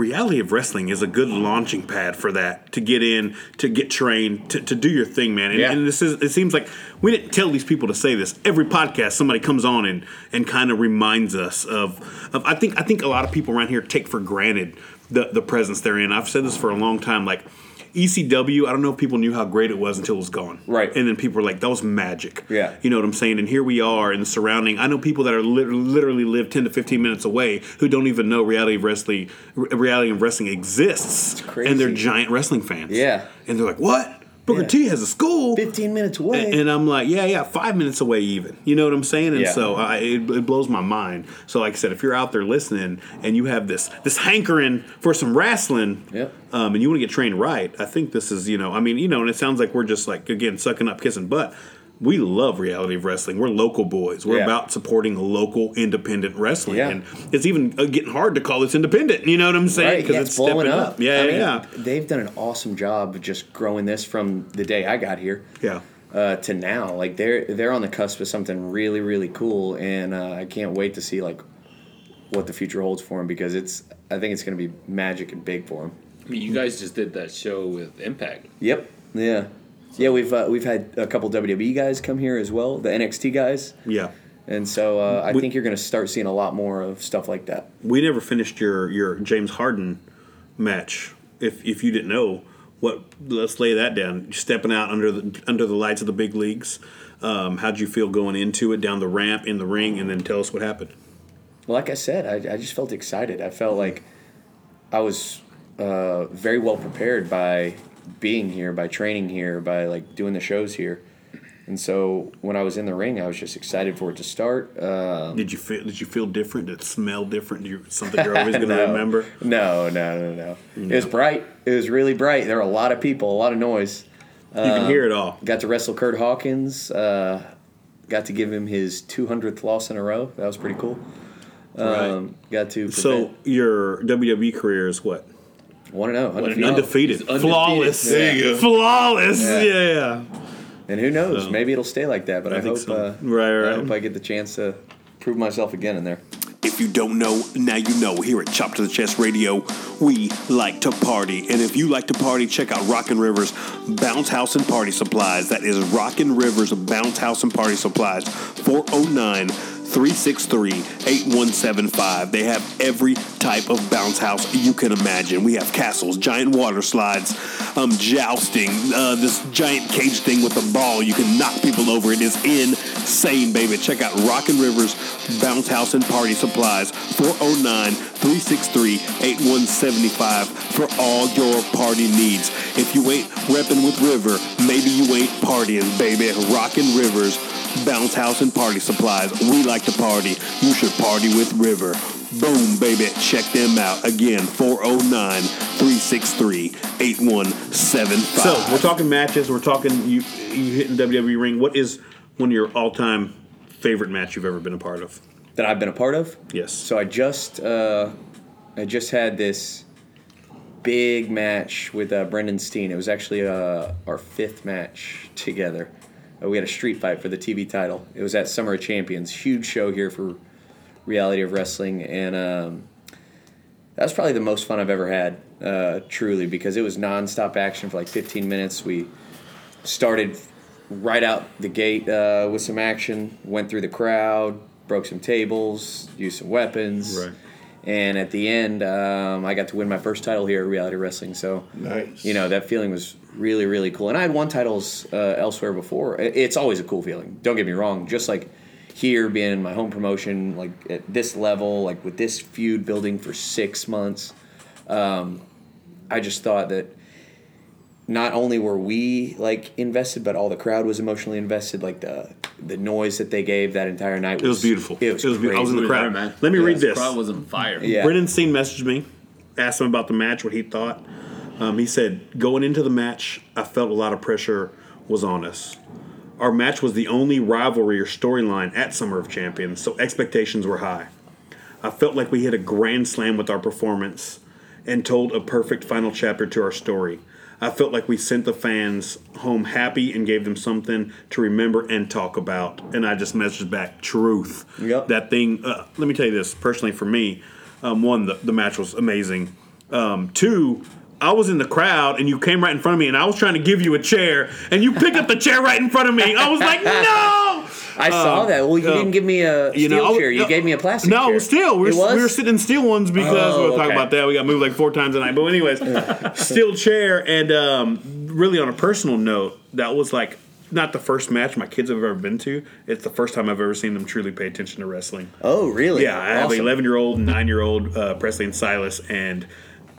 Reality of Wrestling is a good launching pad for that to get in, to get trained, to, to do your thing, man. And, Yeah. and this is it seems like we didn't tell these people to say this. Every podcast, somebody comes on and and kind of reminds us of, of. I think I think a lot of people around here take for granted the the presence they're in. I've said this for a long time. Like ECW, I don't know if people knew how great it was until it was gone. Right. And then people were like, "That was magic." Yeah. You know what I'm saying? And here we are in the surrounding. I know people that are lit- literally live 10 to 15 minutes away who don't even know reality of wrestling. Reality of wrestling exists, crazy. and they're giant wrestling fans. Yeah. And they're like, "What?" Booker Yeah. T has a school. 15 minutes away. And, and I'm like, yeah, yeah, five minutes away, even. You know what I'm saying? And Yeah. so I, it, it blows my mind. So, like I said, if you're out there listening and you have this this hankering for some wrestling, Yep. um, and you want to get trained right, I think this is, you know, I mean, you know, and it sounds like we're just like again sucking up, kissing butt. We love reality of wrestling. We're local boys. We're Yeah. about supporting local independent wrestling, Yeah. and it's even uh, getting hard to call this independent. You know what I'm saying? Right, yeah, it's blowing stepping up. Yeah, I mean, yeah, They've done an awesome job of just growing this from the day I got here yeah. uh, to now. Like they're they're on the cusp of something really really cool, and uh, I can't wait to see like what the future holds for them because it's I think it's going to be magic and big for them. I mean, you guys just did that show with Impact. Yep. Yeah. Yeah, we've uh, we've had a couple WWE guys come here as well, the NXT guys, yeah. and so uh, I We- think you're going to start seeing a lot more of stuff like that. we never finished your your James Harden match. If if you didn't know, what let's lay that down. Stepping out under the under the lights of the big leagues. Um, how'd you feel going into it, down the ramp, in the ring, and then tell us what happened? Well, like I said, I, I just felt excited. I felt like I was uh, very well prepared by being here, by training here, by like doing the shows here. And so when I was in the ring, I was just excited for it to start. Um, Did you feel Did you feel different? Did it smell different? Do you, something you're always going to no. remember? No, no, no, no. It was bright. It was really bright. There were a lot of people, a lot of noise. You can hear it all. Got to wrestle Kurt Hawkins. Uh, got to give him his 200th loss in a row. That was pretty cool. Um, Got to So your WWE career is what? Want to know undefeated. Undefeated, He's undefeated. flawless, There you go. flawless. Yeah. Yeah, yeah. And who knows? Maybe it'll stay like that. But I, I hope, so. uh, Right, right. I hope I get the chance to prove myself again in there. If you don't know, now you know. Here at Chop to the Chest Radio, we like to party. And if you like to party, check out Rockin' Rivers Bounce House and Party Supplies. That is Rockin' Rivers Bounce House and Party Supplies, 409 363 8175. They have every type of bounce house you can imagine. We have castles, giant water slides, um, jousting, uh, this giant cage thing with a ball. You can knock people over. It is insane, baby. Check out Rockin' Rivers Bounce House and Party Supplies, 409 363 8175 for all your party needs. If you ain't repping with River, maybe you ain't partying, baby. Rockin' Rivers Bounce House and Party Supplies. We like to party. You should party with River. Boom, baby. Check them out. Again, 409 363 8175. So we're talking matches. We're talking you you hitting WWE ring. What is one of your all time favorite match you've ever been a part of? That I've been a part of. Yes. So I just uh, I just had this big match with uh, Brendan Steen. It was actually uh, our fifth match together. Uh, we had a street fight for the TV title. It was at Summer of Champions, huge show here for Reality of Wrestling, and um, that was probably the most fun I've ever had, uh, truly, because it was nonstop action for like 15 minutes. We started right out the gate uh, with some action, went through the crowd, broke some tables, used some weapons. Right. And at the end, um, I got to win my first title here at Reality Wrestling. So, Nice. you know, that feeling was really, really cool. And I had won titles uh, elsewhere before. It's always a cool feeling. Don't get me wrong. Just like here being in my home promotion, like at this level, like with this feud building for six months, um, I just thought that not only were we like invested, but all the crowd was emotionally invested. Like the the noise that they gave that entire night was It was beautiful. It was, It was crazy. beautiful. I was in the crowd. were, man. Let me Yeah, read the this. Crowd was on fire. Yeah. Brendan Steen messaged me, asked him about the match, what he thought. Um, he said, going into the match, I felt a lot of pressure was on us. Our match was the only rivalry or storyline at Summer of Champions, so expectations were high. I felt like we hit a grand slam with our performance and told a perfect final chapter to our story. I felt like we sent the fans home happy and gave them something to remember and talk about. And I just messaged back, truth. Yep. That thing, uh, let me tell you this personally for me, um, one, the, the match was amazing. Um, two, I was in the crowd and you came right in front of me and I was trying to give you a chair and you picked up the chair right in front of me. I was like, no! I saw that. Well, you um, didn't give me a You steel know, chair. You no, gave me a plastic no, chair. steel. We were, we were sitting in steel ones because Oh, we'll talk okay. about that. We got moved like four times a night. But anyways, steel chair and um, really on a personal note, that was like not the first match my kids have ever been to. It's the first time I've ever seen them truly pay attention to wrestling. Oh, really? Yeah, I have an 11 year old, nine year old uh, Presley and Silas, and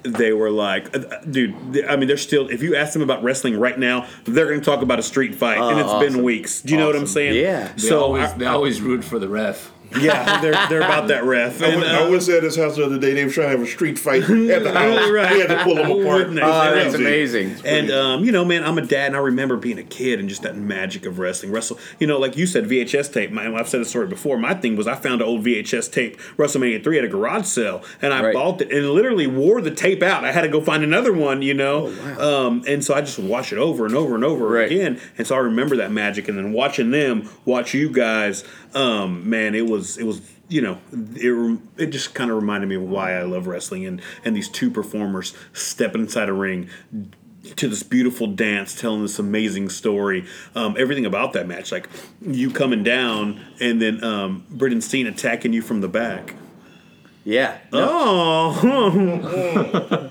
they were like, uh, dude. I mean, they're still. If you ask them about wrestling right now, they're going to talk about a street fight, and it's been weeks. Do you know what I'm saying? Yeah. They So always I- they always root for the ref. Yeah, they're they're about that ref. I And, was, I uh, was at his house the other day. They were trying to have a street fight at the house. Right. We had to pull them apart. Wouldn't? Oh, that's did. amazing. And um, you know, man, I'm a dad, and I remember being a kid and just that magic of wrestling. Wrestle, you know, like you said, VHS tape. My, I've said this story before. My thing was I found an old VHS tape, WrestleMania three, at a garage sale, and I Right. bought it and literally wore the tape out. I had to go find another one, you know. um, and so I just watch it over and over and over Right. again. And so I remember that magic, and then watching them watch you guys, um, man, it was it was. You know, it, it just kind of reminded me of why I love wrestling and, and these two performers stepping inside a ring, to this beautiful dance, telling this amazing story. Um, everything about that match, like you coming down and then um, Brendan Steen attacking you from the back. Yeah. Oh,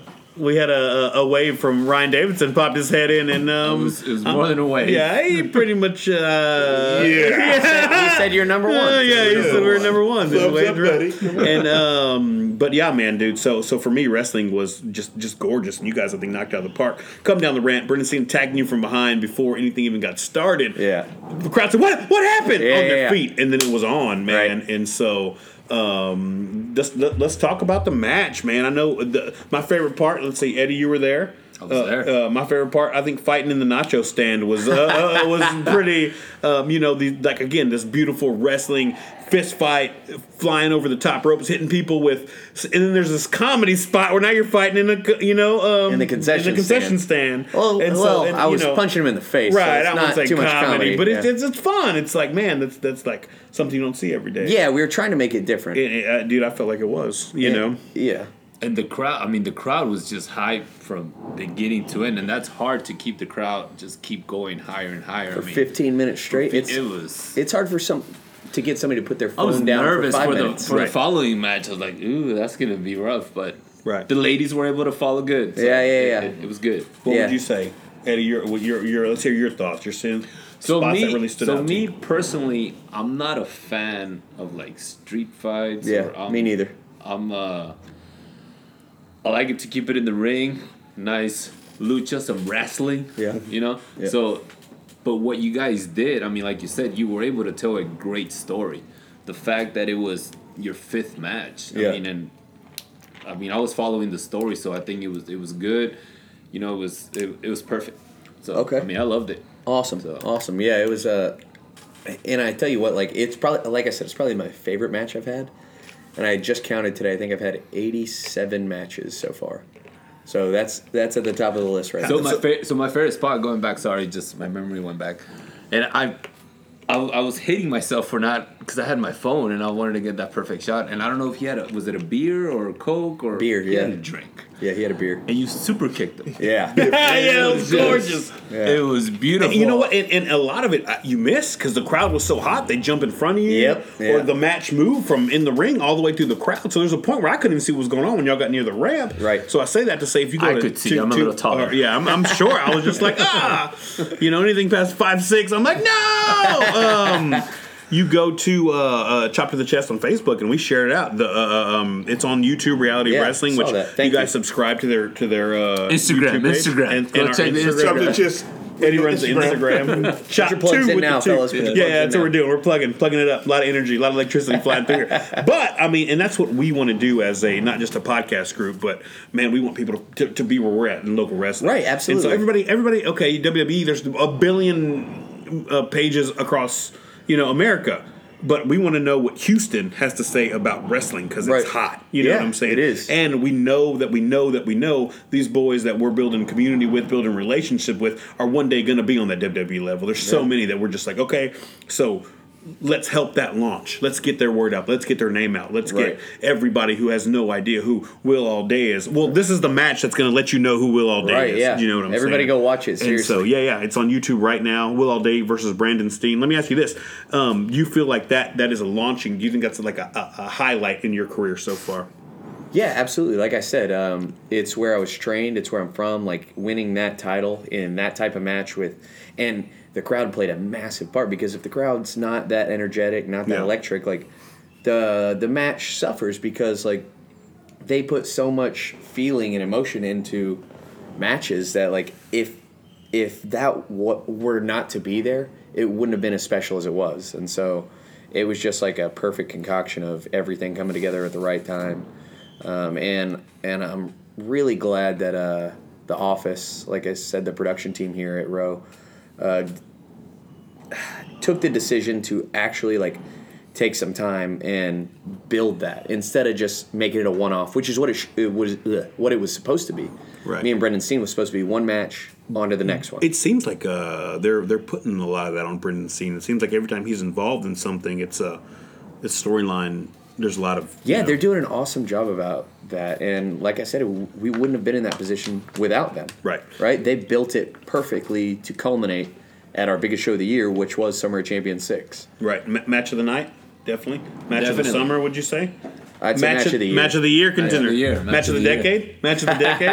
we had a, a a wave from Ryan Davidson popped his head in, and It um, was, it was more than a wave. yeah, he pretty much. Uh, Yeah. he said you're number one. Uh, yeah, he said we're number one. Thumbs Waved up, buddy. And um, but yeah, man, dude. So so for me, wrestling was just just gorgeous, and you guys I think knocked out of the park. Come down the ramp, Brendan Steen tagging you from behind before anything even got started. Yeah. the crowd said, "What? What happened?" Yeah, on yeah, their yeah. feet, and then it was on, man. Right. And so. Um, let's let, let's talk about the match, man. I know the, my favorite part. Let's see, Eddie, you were there. I was Uh, there. Uh, my favorite part, I think, fighting in the nacho stand was uh, was pretty. Um, you know, the, like again, this beautiful wrestling fist fight, flying over the top ropes, hitting people with, and then there's this comedy spot where now you're fighting in a, you know, um, In the concession in the concession stand. Well, And so- well and, I was know, punching him in the face. Right, so I not say too comedy, much comedy, but it's, yeah. it's it's fun. It's like man, that's that's like something you don't see every day. yeah, we were trying to make it different. It- it- uh, dude, I felt like it was. You Yeah. know, Yeah. And the crowd, I mean, the crowd was just hype from beginning to end, and that's hard to keep the crowd just keep going higher and higher. For I mean, 15 minutes straight. It's it was. it's hard for some to get somebody to put their phone I was phone down nervous for five for, the minutes. for Right. the following match. I was like, "Ooh, that's gonna be rough," but Right. the ladies were able to follow good. so Yeah, yeah, yeah. It, it was good. what Yeah. would you say, Eddie? Your what your your let's hear your thoughts. Your sin. So spots me, that really stood so out to me you. personally, I'm not a fan of like street fights. Yeah, or, um, me neither. I'm uh, I like it to keep it in the ring, nice lucha, some wrestling. Yeah. you know. Yeah. So, but what you guys did, I mean, like you said, you were able to tell a great story. The fact that it was your fifth match, Yeah. I mean, and I mean, I was following the story, so I think it was it was good. You know, it was it, it was perfect. So Okay. I mean, I loved it. Awesome, So- awesome. Yeah, it was. Uh, and I tell you what, like it's probably like I said, it's probably my favorite match I've had. And I just counted today. I think I've had eighty-seven matches so far. So that's that's at the top of the list right So now. my fa- so my favorite spot going back. Sorry, just my memory went back, and I, I, I was hating myself for not because I had my phone and I wanted to get that perfect shot. And I don't know if he had a was it a beer or a coke or Beer, he had yeah. a drink, Yeah, he had a beer. and you super kicked him. Yeah, yeah, it was gorgeous. Yeah. It was beautiful. And you know what? And, and a lot of it uh, you miss because the crowd was so hot. They jump in front of you, Yep, or yeah. the match moved from in the ring all the way through the crowd. So there's a point where I couldn't even see what was going on when y'all got near the ramp. Right. So I say that to say if you go I to, could see. to- I'm a little taller. uh, yeah, I'm, I'm sure. I was just like ah, you know, anything past five six, I'm like no. Um, you go to uh, uh, Chop to the Chest on Facebook, and we shared it out. The uh, um, it's on YouTube Reality Yeah, Wrestling, which you guys you. subscribe to their to their uh, Instagram, YouTube page. Instagram. and, Go and our check the Instagram. Something that just Eddie runs the Instagram. Shot your plugs two in with now, the two. fellas. Yeah, yeah, that's what we're doing. We're plugging, plugging it up. A lot of energy, a lot of electricity flying through here. But I mean, and that's what we want to do as a not just a podcast group, but man, we want people to, to, to be where we're at in local wrestling. Right, And so everybody, everybody, okay, WWE. There's a billion uh, pages across you know America. But we want to know what Houston has to say about wrestling because it's Right. hot. You know Yeah, what I'm saying? it is. And we know that we know that we know these boys that we're building community with, building relationship with, are one day going to be on that WWE level. There's so many that we're just like, okay, so let's help that launch. Let's get their word out. Let's get their name out. Let's Right. get everybody who has no idea who Will All Day is. Well, this is the match that's going to let you know who Will All Day Right, is. yeah. You know what I'm Everybody saying? go watch it, And so, yeah, yeah, it's on YouTube right now. Will All Day versus Brendan Steen. Let me ask you this: um, You feel like that that is a launching? Do you think that's like a, a, a highlight in your career so far? Yeah, absolutely. Like I said, um, it's where I was trained. It's where I'm from. Like winning that title in that type of match with, and the crowd played a massive part because if the crowd's not that energetic, not that Yeah. electric, like the the match suffers because like they put so much feeling and emotion into matches that like if if that w- were not to be there, it wouldn't have been as special as it was. And so it was just like a perfect concoction of everything coming together at the right time. Um, and and I'm really glad that uh, the office, like I said, the production team here at Row, uh, took the decision to actually like take some time and build that instead of just making it a one-off, which is what it, sh- it was ugh, what it was supposed to be. Right. Me and Brendan Steen was supposed to be one match on to the next one. It seems like uh, they're they're putting a lot of that on Brendan Steen. It seems like every time he's involved in something, it's a it's storyline. There's a lot of yeah, know- they're doing an awesome job about that, and like I said, we wouldn't have been in that position without them. Right. Right. They built it perfectly to culminate at our biggest show of the year, which was Summer of Champions Six. right Ma- match of the night. Definitely match of the summer. Would you say? I'd say match, of the year. Match of the year contender. the year, Match, of the, the year. decade. Match of the decade.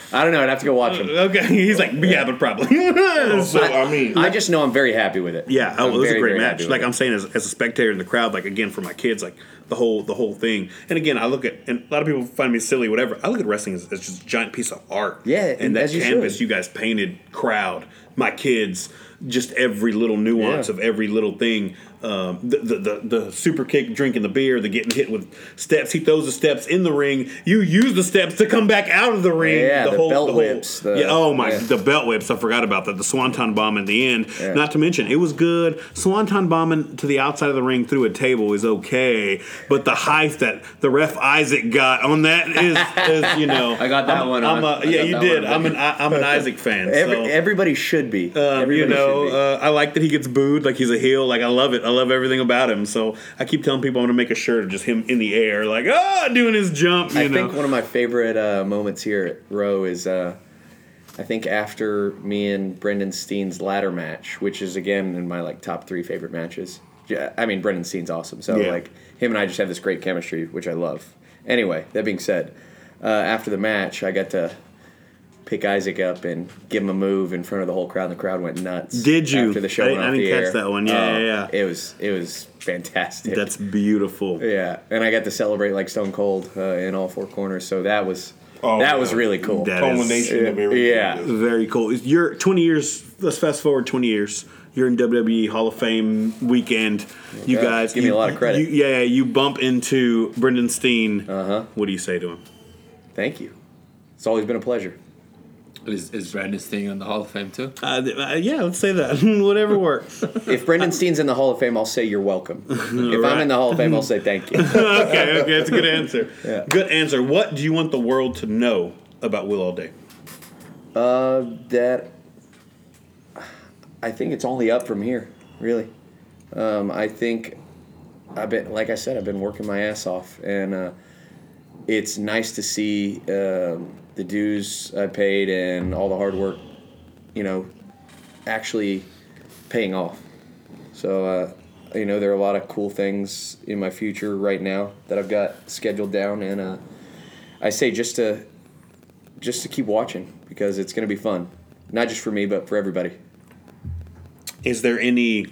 I don't know. I'd have to go watch them. Uh, okay, he's like yeah, but probably. So I mean, I just know I'm very happy with it. Yeah, oh, I'm it was very, a great match. Like it. I'm saying, as, as a spectator in the crowd, like again for my kids, like the whole the whole thing. And again, I look at and a lot of people find me silly, whatever. I look at wrestling as, as just a giant piece of art. Yeah, and that as you canvas should. you guys painted, crowd, my kids, just every little nuance Yeah. of every little thing. Um, the, the the the super kick, drinking the beer, the getting hit with steps. He throws the steps in the ring. You use the steps to come back out of the ring. Yeah, the belt whips, the- yeah. Oh my, yeah. the belt whips. I forgot about that. The swanton bomb in the end. Yeah. Not to mention, it was good. Swanton bombing to the outside of the ring through a table is okay, but the height that the ref Isaac got on that is, is you know. I got that I'm, one I'm on. a, yeah, you did. one. I'm an I- I'm an Isaac fan. Every, so. everybody should be. Um, everybody you know, be. uh, I like that he gets booed like he's a heel. Like I love it. I love everything about him. So I keep telling people I'm gonna make a shirt of just him in the air, like ah, doing his jump. You I know, think one of my favorite uh, moments here at Row is uh, I think after me and Brendan Steen's ladder match, which is again in my like top three favorite matches. Yeah, I mean Brendan Steen's awesome, so Yeah. like him and I just have this great chemistry, which I love. Anyway, that being said, uh, after the match, I got to pick Isaac up and give him a move in front of the whole crowd. and The crowd went nuts. Did you? After the show I- went I off didn't the catch air. that one. Yeah, Oh, yeah, yeah. It was it was fantastic. that's beautiful. Yeah, and I got to celebrate like Stone Cold uh, in all four corners, so that was Oh, that yeah. was really cool. That- culmination of everything. yeah. Very cool. You're 20 years. Let's fast forward 20 years. You're in WWE Hall of Fame weekend. You Yeah, guys give me a lot of credit. You, yeah, yeah, you bump into Brendan Steen. Uh huh. What do you say to him? Thank you. It's always been a pleasure. Is, is Brendan Steen on the Hall of Fame too? Uh, uh, yeah, let's say that. Whatever works. If Brendan Steen's in the Hall of Fame, I'll say you're welcome. If I'm in the Hall of Fame, I'll say thank you. okay, okay, that's a good answer. Yeah. Good answer. What do you want the world to know about Will All Day? Uh, that I think it's only up from here. Really, um, I think I've been like I said, I've been working my ass off, and uh, it's nice to see um, the dues I paid and all the hard work, you know, actually paying off. So, uh, you know, there are a lot of cool things in my future right now that I've got scheduled down, and uh, I say just to just to keep watching because it's going to be fun, not just for me but for everybody. Is there any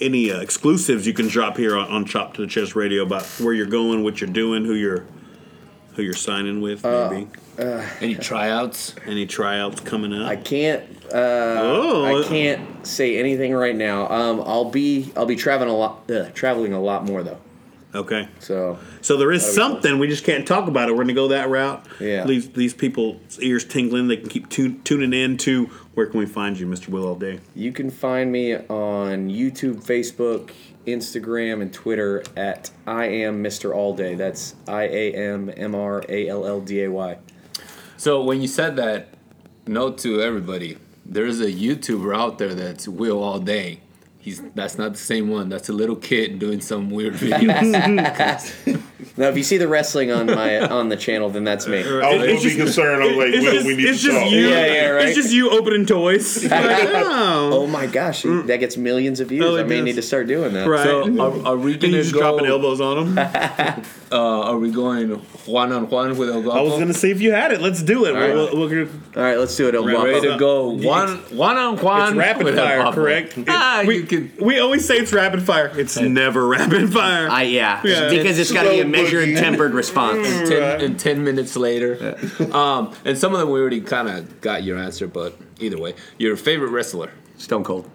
any uh, exclusives you can drop here on, on Chop to the Chest Radio about where you're going, what you're doing, who you're who you're signing with, Uh, maybe Any tryouts? any tryouts coming up? I can't. Uh, Oh. I can't say anything right now. Um, I'll be I'll be traveling a lot, uh, traveling a lot more though. okay. So So there is That'd something we just can't talk about it. We're gonna go that route. Yeah. Leave these people's ears tingling. They can keep tu- tuning in to where can we find you, Mr. Will All Day. you can find me on YouTube, Facebook, Instagram, and Twitter at I am Mr. All Day. That's I A M M R A L L D A Y. So when you said that, note to everybody: there's a YouTuber out there that's Will All Day. He's that's not the same one. That's a little kid doing some weird videos. Now, if you see the wrestling on my on the channel, then that's me. I was a little bit concerned. I was like, It's just, we need it's to just talk. you. Yeah, yeah, right. It's just you opening toys. Like, oh. Oh my gosh, that gets millions of views. Oh, I may does. need to start doing that. Right. so are, are we gonna just go? dropping elbows on them. Uh, are we going one on one with El Guapo? I was gonna see if you had it. Let's do it. right. We'll, we'll, we'll, All right, let's do it. El Guapo. ready to go You- one one on one. it's rapid with fire, Guapo. correct? Ah, we, can. we always say it's rapid fire. It's never rapid fire. I yeah, Yeah. because it's got to be a mix measured, again. tempered response. ten, and 10 minutes later. Um, and some of them we already kind of got your answer, but either way, your favorite wrestler, Stone Cold.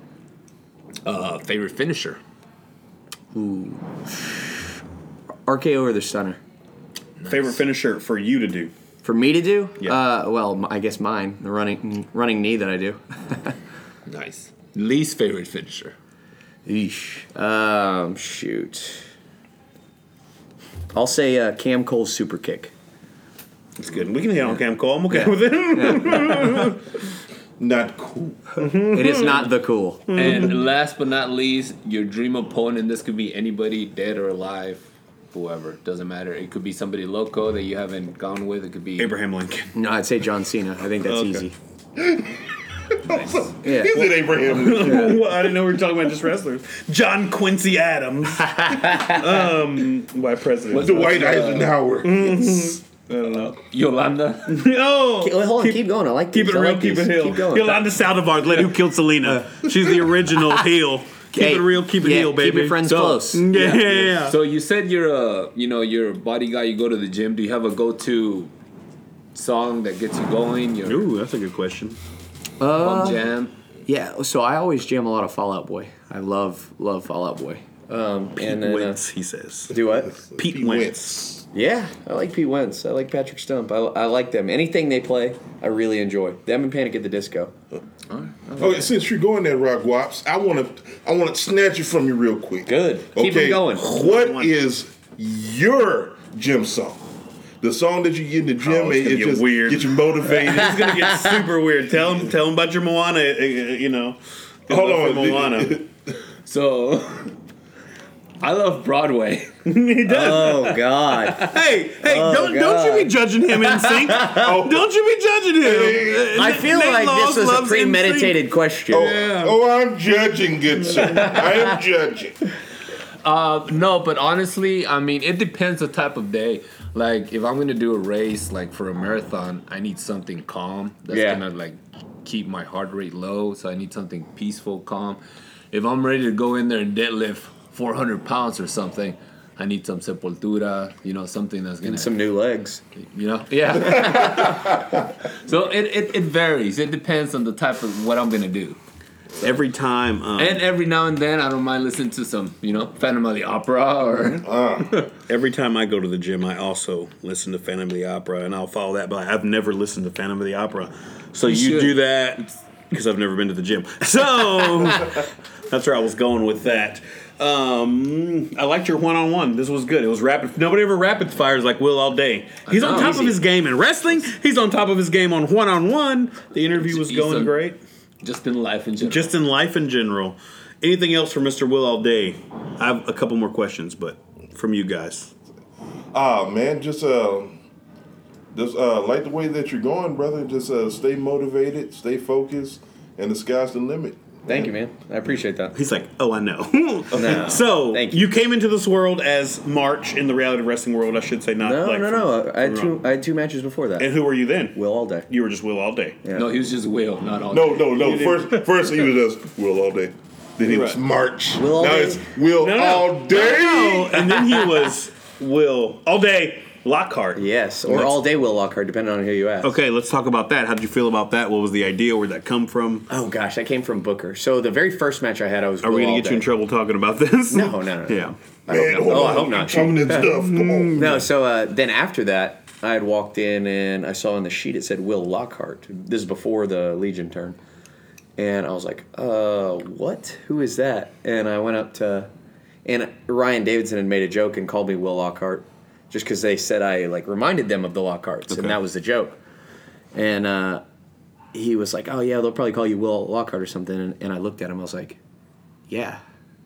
uh, favorite finisher. Ooh. RKO or the Stunner. Favorite finisher for you to do? For me to do? Yeah. Uh, well, I guess mine. The running running knee that I do. Nice. Least favorite finisher. Eesh. Um, shoot. I'll say uh, Cam Cole's super kick. It's good. We can hit on Cam Cole. I'm okay with it. Not cool. It is not the cool. and last but not least, your dream opponent. This could be anybody, dead or alive, whoever. Doesn't matter. It could be somebody loco that you haven't gone with. It could be Abraham Lincoln. No, I'd say John Cena. I think that's Okay. easy. Nice. Yeah. Is it Abraham? well, I didn't know we were talking about just wrestlers. John Quincy Adams. um, why president? Dwight Eisenhower. I don't know. Yolanda. oh, Wait, hold on. Keep, going. I like keep these. it I real, like keep these. it real. Keep going. Yolanda Saldivar, the lady who killed Selena. She's the original heel. Keep Hey, it real, keep it yeah, heel, baby. Keep your friends So- close. Yeah, yeah, yeah. So you said you're a, you know, you're a body guy. You go to the gym. Do you have a go-to song that gets you going? Your Ooh, that's a good question. Bum jam. Yeah. So I always jam a lot of Fall Out Boy. I love love Fall Out Boy. Um, Pete and then, uh, Wentz, he says. do what? Pete, Wentz. Yeah, I like Pete Wentz. I like Patrick Stump. I, I like them. Anything they play, I really enjoy. Them and Panic at the Disco. All right. Okay, since you're going there, Rock Wops, I want to I want to snatch it from you real quick. Good. Keep it going. What is your gym song? The song that you get in the gym Oh, it's and gonna it get just weird. get you motivated. It's gonna get super weird. Tell him, tell him about your Moana. uh, uh, You know, Hold on, Moana. So I love Broadway. he does. Oh God. hey, hey, Oh, don't don't you be judging him in sync. Don't you be judging him. I feel Nate like Laws this was a loves premeditated question. Oh, yeah. oh, I'm judging, good sir. I am judging. Uh, no, but honestly, I mean, it depends the type of day. Like, if I'm gonna do a race, like for a marathon, I need something calm that's Yeah. gonna like keep my heart rate low. So I need something peaceful, calm. If I'm ready to go in there and deadlift 400 pounds or something, I need some sepultura. You know, something that's gonna And some new legs. you know yeah so it, it, it varies it depends on the type of what i'm gonna do Every time, um, and every now and then i don't mind listening to some you know phantom of the opera or every time I go to the gym, I also listen to Phantom of the Opera, and I'll follow that. But I've never listened to Phantom of the Opera, so you, should. do that because I've never been to the gym. So that's where I was going with that. Um, I liked your one on one. This was good. It was rapid. Nobody ever rapid fires like Will all day. He's on know. top of his game in wrestling. He's on top of his game on one on one. The interview was He's going on- great. Just in life in general Just in life in general. Anything else for Mr. Will all day? I have a couple more questions, but from you guys. Ah, man, just uh, just uh, like the way that you're going, brother. Just uh, stay motivated, stay focused, and the sky's the limit. Thank you, man. I appreciate that. He's like, oh, I know. No. so Thank you. you. came into this world as March in the reality wrestling world. I should say not. No, like no, from- no. I had two. I had two matches before that. And who were you then? Will all day. You were just Will all day. Yeah. no he was just will not all day. No, no, no. First, first he was just Will all day. Then he was March. Will all now day? it's Will No, no, all day. No, and then he was Will all day. Lockhart. Yes, or Let's- all day Will Lockhart, depending on who you ask. Okay, let's talk about that. How did you feel about that? What was the idea? Where'd that come from? Oh gosh, that came from Booker. So the very first match I had, I was. Are we gonna all get you in trouble talking about this? No, no, no, no. Yeah. I hope Man, not. hold Oh, on. I hope not. Coming in stuff. Come on. No, so uh, then after that, I had walked in and I saw on the sheet it said Will Lockhart. This is before the Legion turn. And I was like, uh, what? Who is that? And I went up to, and Ryan Davidson had made a joke and called me Will Lockhart just because they said I like reminded them of the Lockharts, Okay. and that was the joke. And uh, he was like, oh yeah, they'll probably call you Will Lockhart or something. And, and I looked at him, I was like, yeah,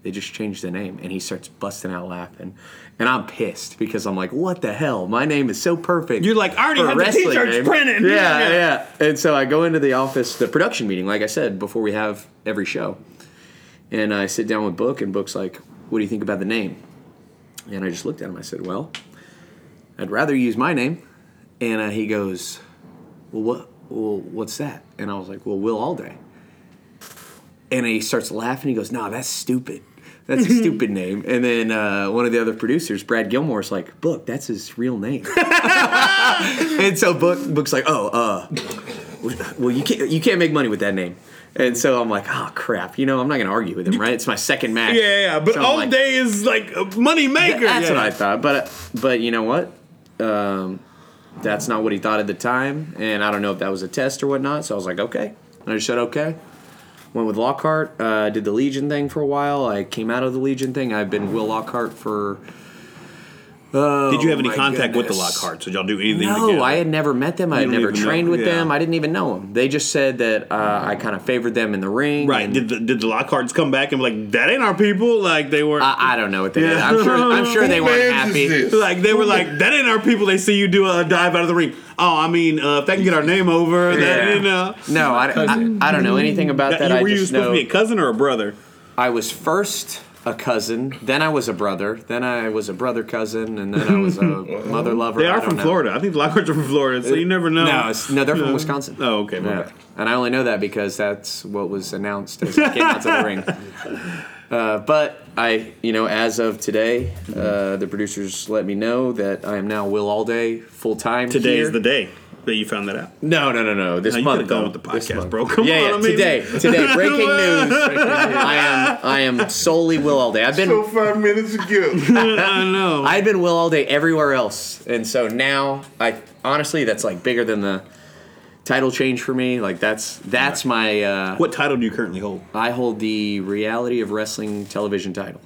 they just changed the name. And he starts busting out laughing. And I'm pissed because I'm like, what the hell? My name is so perfect. You're like, I already have the t-shirts name." printed. Yeah, Yeah. yeah, And so I go into the office, the production meeting, like I said, before we have every show. And I sit down with Book, and Book's like, what do you think about the name? And I just looked at him. I said, well, I'd rather use my name. And uh, he goes, well, what? Well, what's that? And I was like, well, Will All Day. And he starts laughing. He goes, "No, that's stupid." That's a stupid name. And then uh, one of the other producers, Brad Gilmore's like, Book, that's his real name. and so Book Book's like, oh, uh, well, you can't you can't make money with that name. And so I'm like, oh crap, you know, I'm not gonna argue with him, right? It's my second match. Yeah, yeah, but So all like- day is like a money maker. That's yeah. what I thought. But but you know what? Um, that's not what he thought at the time, and I don't know if that was a test or whatnot. So I was like, okay. And I just said okay. Went with Lockhart. Uh, did the Legion thing for a while. I came out of the Legion thing. I've been Will Lockhart for. Oh, Did you have any my contact with the goodness. Lockharts? Did y'all do anything No, together? I had never met them. I You had never even know- trained with yeah. them. I didn't even know them. They just said that uh, I kind of favored them in the ring. Right. Did the, did the Lockharts come back and be like, that ain't our people? Like, they were. I, I don't know what they did. I'm sure. I'm sure they weren't happy. like, they were like, that ain't our people. They see you do a dive out of the ring. Oh, I mean, uh, if they can get our name over, Yeah. that, you know. No, I, I, I don't know anything about that. That, I were you just supposed know to be a cousin or a brother? I was first a cousin, then I was a brother, then I was a brother cousin, and then I was a mother lover. They I are don't from know. Florida. I think the Lockharts are from Florida, so you never know. No, it's, no, they're from Wisconsin. Oh, okay. my Yeah. bad. And I only know that because that's what was announced as I came out to the ring. Uh, but I, you know, as of today, uh, the producers let me know that I am now Will Allday full time. Today is the day that you found that out. No, no, no, no. This No, you month. could've gone with the podcast, bro. Come yeah, on, yeah. I mean- today, today, breaking news. I am, I am solely Will Allday. I've been, So five minutes ago. I know. I've been Will Allday everywhere else, and so now I honestly, that's like bigger than the title change for me. Like that's that's my. Uh, what title do you currently hold? I hold the Reality of Wrestling television title,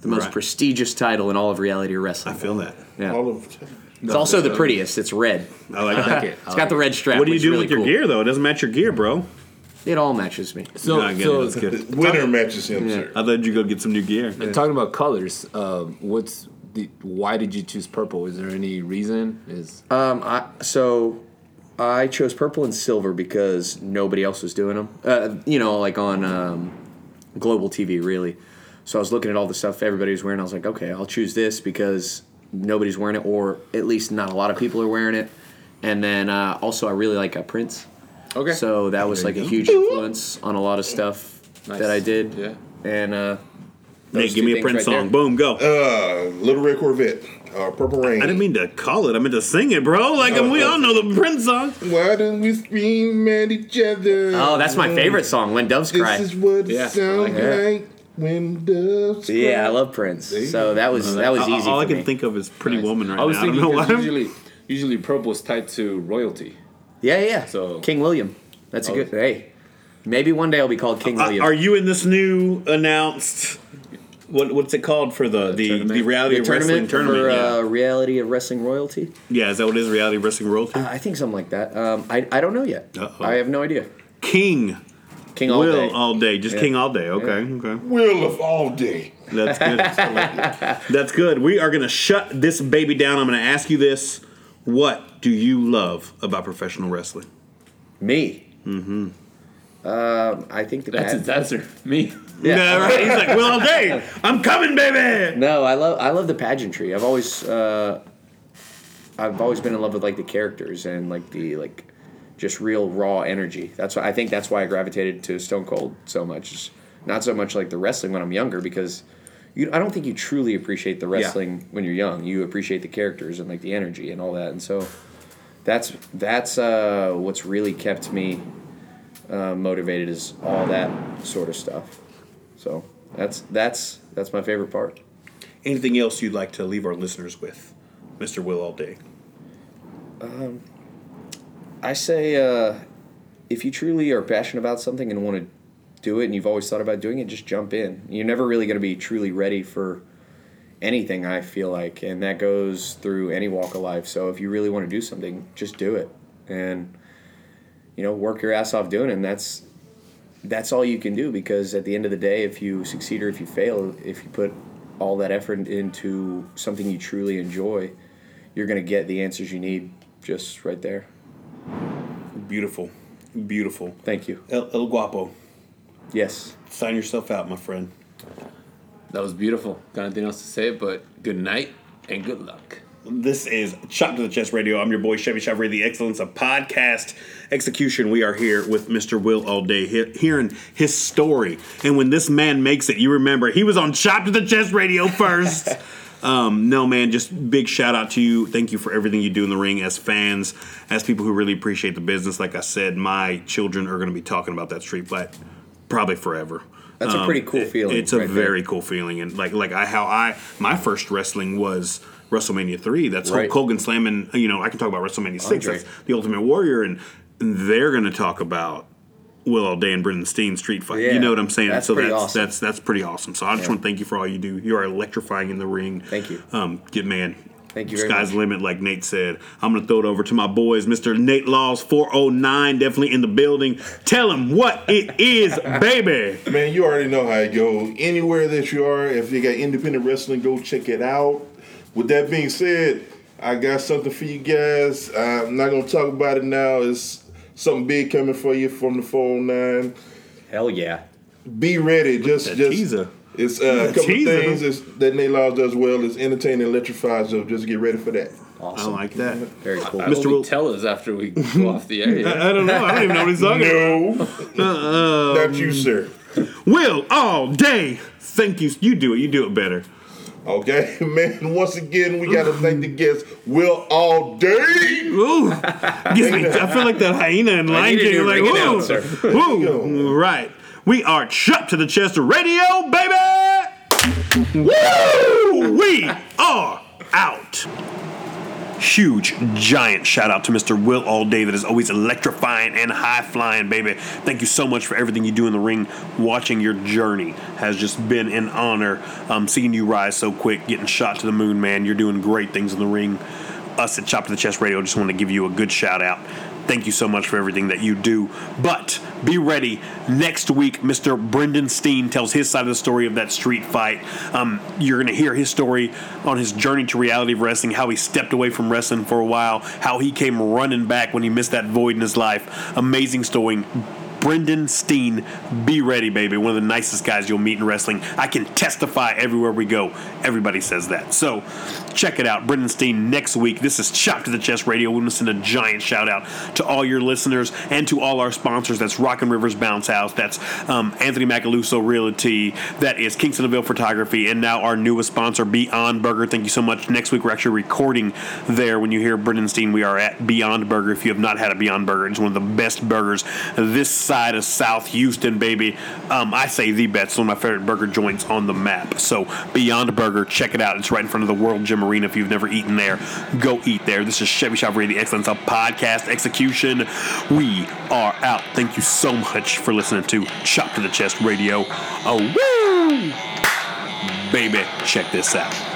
the most Right. prestigious title in all of reality of wrestling. I feel that. Yeah. All of It's also the prettiest. It's red. I like I like that. it. It's got the red strap. What do you which is do really with your cool. gear though? It doesn't match your gear, bro. It all matches me. So, No, I get it. That's good. winter matches him, Yeah. sir. I thought you go get some new gear. And talking about colors, um, what's the? Why did you choose purple? Is there any reason? Is Um, I, so I chose purple and silver because nobody else was doing them. Uh, you know, like on um, global TV, really. So I was looking at all the stuff everybody was wearing. I was like, okay, I'll choose this because nobody's wearing it, or at least not a lot of people are wearing it. And then uh, also, I really like uh, Prince. okay. So that was There like you a go. huge influence on a lot of stuff Nice. that I did. Yeah. And uh, Nate, those give two me a things Prince right song. there. Boom, go. Uh, Little Red Corvette. Uh, Purple Rain. I didn't mean to call it. I meant to sing it, bro. Like Oh, we all oh. know the Prince song. Why don't we scream at each other? Oh, that's my favorite song, When Doves This Cry. is what it Yeah, I sounds like like when doves. Yeah, I love Prince. you So that was that was easy All I for can me. think of is Pretty Woman right I was now. I don't thinking know 'cause why. usually, usually purple is tied to royalty. Yeah, yeah. So- King William. That's a Oh. good. Hey, maybe one day I'll be called King Uh, William. are you in this new announced? What what's it called for the the, tournament? the reality the of wrestling tournament, tournament? for uh, reality of wrestling royalty? yeah. yeah, is that what it is? Reality of wrestling royalty. Uh, I think something like that. Um, I, I don't know yet. Uh-oh. I have no idea. King King all Will day. all day, just Yeah. King all day. Okay, okay, Will of all day. that's good. that's good. We are gonna shut this baby down. I'm gonna ask you this: What do you love about professional wrestling? Me. Mm-hmm. Um, I think the That's pad- his answer. Me. Yeah, right. He's like, Will Allday. I'm coming, baby. No, I love I love the pageantry. I've always uh, I've always been in love with like the characters and like the like just real raw energy. That's why I think that's why I gravitated to Stone Cold so much. Not so much like the wrestling when I'm younger because you I don't think you truly appreciate the wrestling when you're young. You appreciate the characters and like the energy and all that. And so that's that's uh, what's really kept me uh, motivated is all that sort of stuff. So that's that's that's my favorite part. Anything else you'd like to leave our listeners with, Mr. Will Allday? I say uh, if you truly are passionate about something and want to do it and you've always thought about doing it, just jump in. You're never really going to be truly ready for anything, I feel like. And that goes through any walk of life. So if you really want to do something, just do it. And, you know, work your ass off doing it. And that's, that's all you can do because at the end of the day, if you succeed or if you fail, if you put all that effort into something you truly enjoy, you're going to get the answers you need just right there. Beautiful, beautiful. Thank you. El, El Guapo, Yes. sign yourself out, my friend. That was beautiful. Got anything else to say? But good night and good luck. This is Chop to the Chest Radio. I'm your boy Chevy Chevrolet, the excellence of podcast execution. We are here with Mr. Will Allday, he- hearing his story. And when this man makes it, you remember he was on Chop to the Chest Radio first. um, no, man, just big shout out to you. Thank you for everything you do in the ring as fans, as people who really appreciate the business. Like I said, my children are going to be talking about that street fight probably forever. That's a pretty cool feeling It's a right there. very cool feeling, and like like I how I my first wrestling was WrestleMania three. That's Right. Hulk Hogan slamming. You know, I can talk about WrestleMania six. Andre. That's the Ultimate Warrior, and they're going to talk about Will Allday and Brendan Steen street fight. Yeah, you know what I'm saying? that's so pretty that's awesome. that's that's pretty awesome. So I just Yeah. want to thank you for all you do. You are electrifying in the ring. Thank you. Um, get man. Thank you very Sky's much. limit, like Nate said. I'm gonna throw it over to my boys, Mr. Nate Laws, 409, definitely in the building. Tell him what it is, baby. Man, you already know how it goes. Anywhere that you are, if they got independent wrestling, go check it out. With that being said, I got something for you guys. I'm not gonna talk about it now. It's something big coming for you from the 409. Hell yeah. Be ready. Just That just teaser. It's uh, a couple teaser. things that's, that Nate Laws does well. It's entertaining, electrifies. So just get ready for that. I like that. Very cool. I Mr. hope Will- tell us after we go off the air. yeah. I don't know. I don't even know what he's talking about. No, not you, sir. Will Allday. Thank you. You do it. You do it better. Okay, man. Once again, we got to thank the guests. Will Allday. Ooh, me, I feel like that hyena in Lion King. Like, ooh, ooh, right. We are Chop to the Chest Radio, baby. Woo! We are out. Huge, giant shout out to Mr. Will Allday that is always electrifying and high flying, baby. Thank you so much for everything you do in the ring. Watching your journey has just been an honor. Um, seeing you rise so quick, getting shot to the moon, man. You're doing great things in the ring. Us at Chop to the Chest Radio just want to give you a good shout out. Thank you so much for everything that you do. But be ready. Next week, Mr. Brendan Steen tells his side of the story of that street fight. Um, you're going to hear his story on his journey to reality of wrestling, how he stepped away from wrestling for a while, how he came running back when he missed that void in his life. Amazing story. Brendan Steen, be ready, baby. One of the nicest guys you'll meet in wrestling. I can testify everywhere we go. Everybody says that. So check it out. Brendan Steen next week. This is Chop to the Chest Radio. We want to send a giant shout out to all your listeners and to all our sponsors. That's Rockin' Rivers Bounce House. That's um, Anthony Macaluso Realty. That is Kingstonville Photography. And now our newest sponsor, Beyond Burger. Thank you so much. Next week, we're actually recording there. When you hear Brendan Steen, we are at Beyond Burger. If you have not had a Beyond Burger, it's one of the best burgers this side of South Houston, baby. Um, I say the best. One of my favorite burger joints on the map. So Beyond Burger, check it out. It's right in front of the World Gym Arena. If you've never eaten there, go eat there. This is Chevy Shop Radio, Excellence of Podcast Execution. We are out. Thank you so much for listening to Chop to the Chest Radio. Oh, woo! Baby, check this out.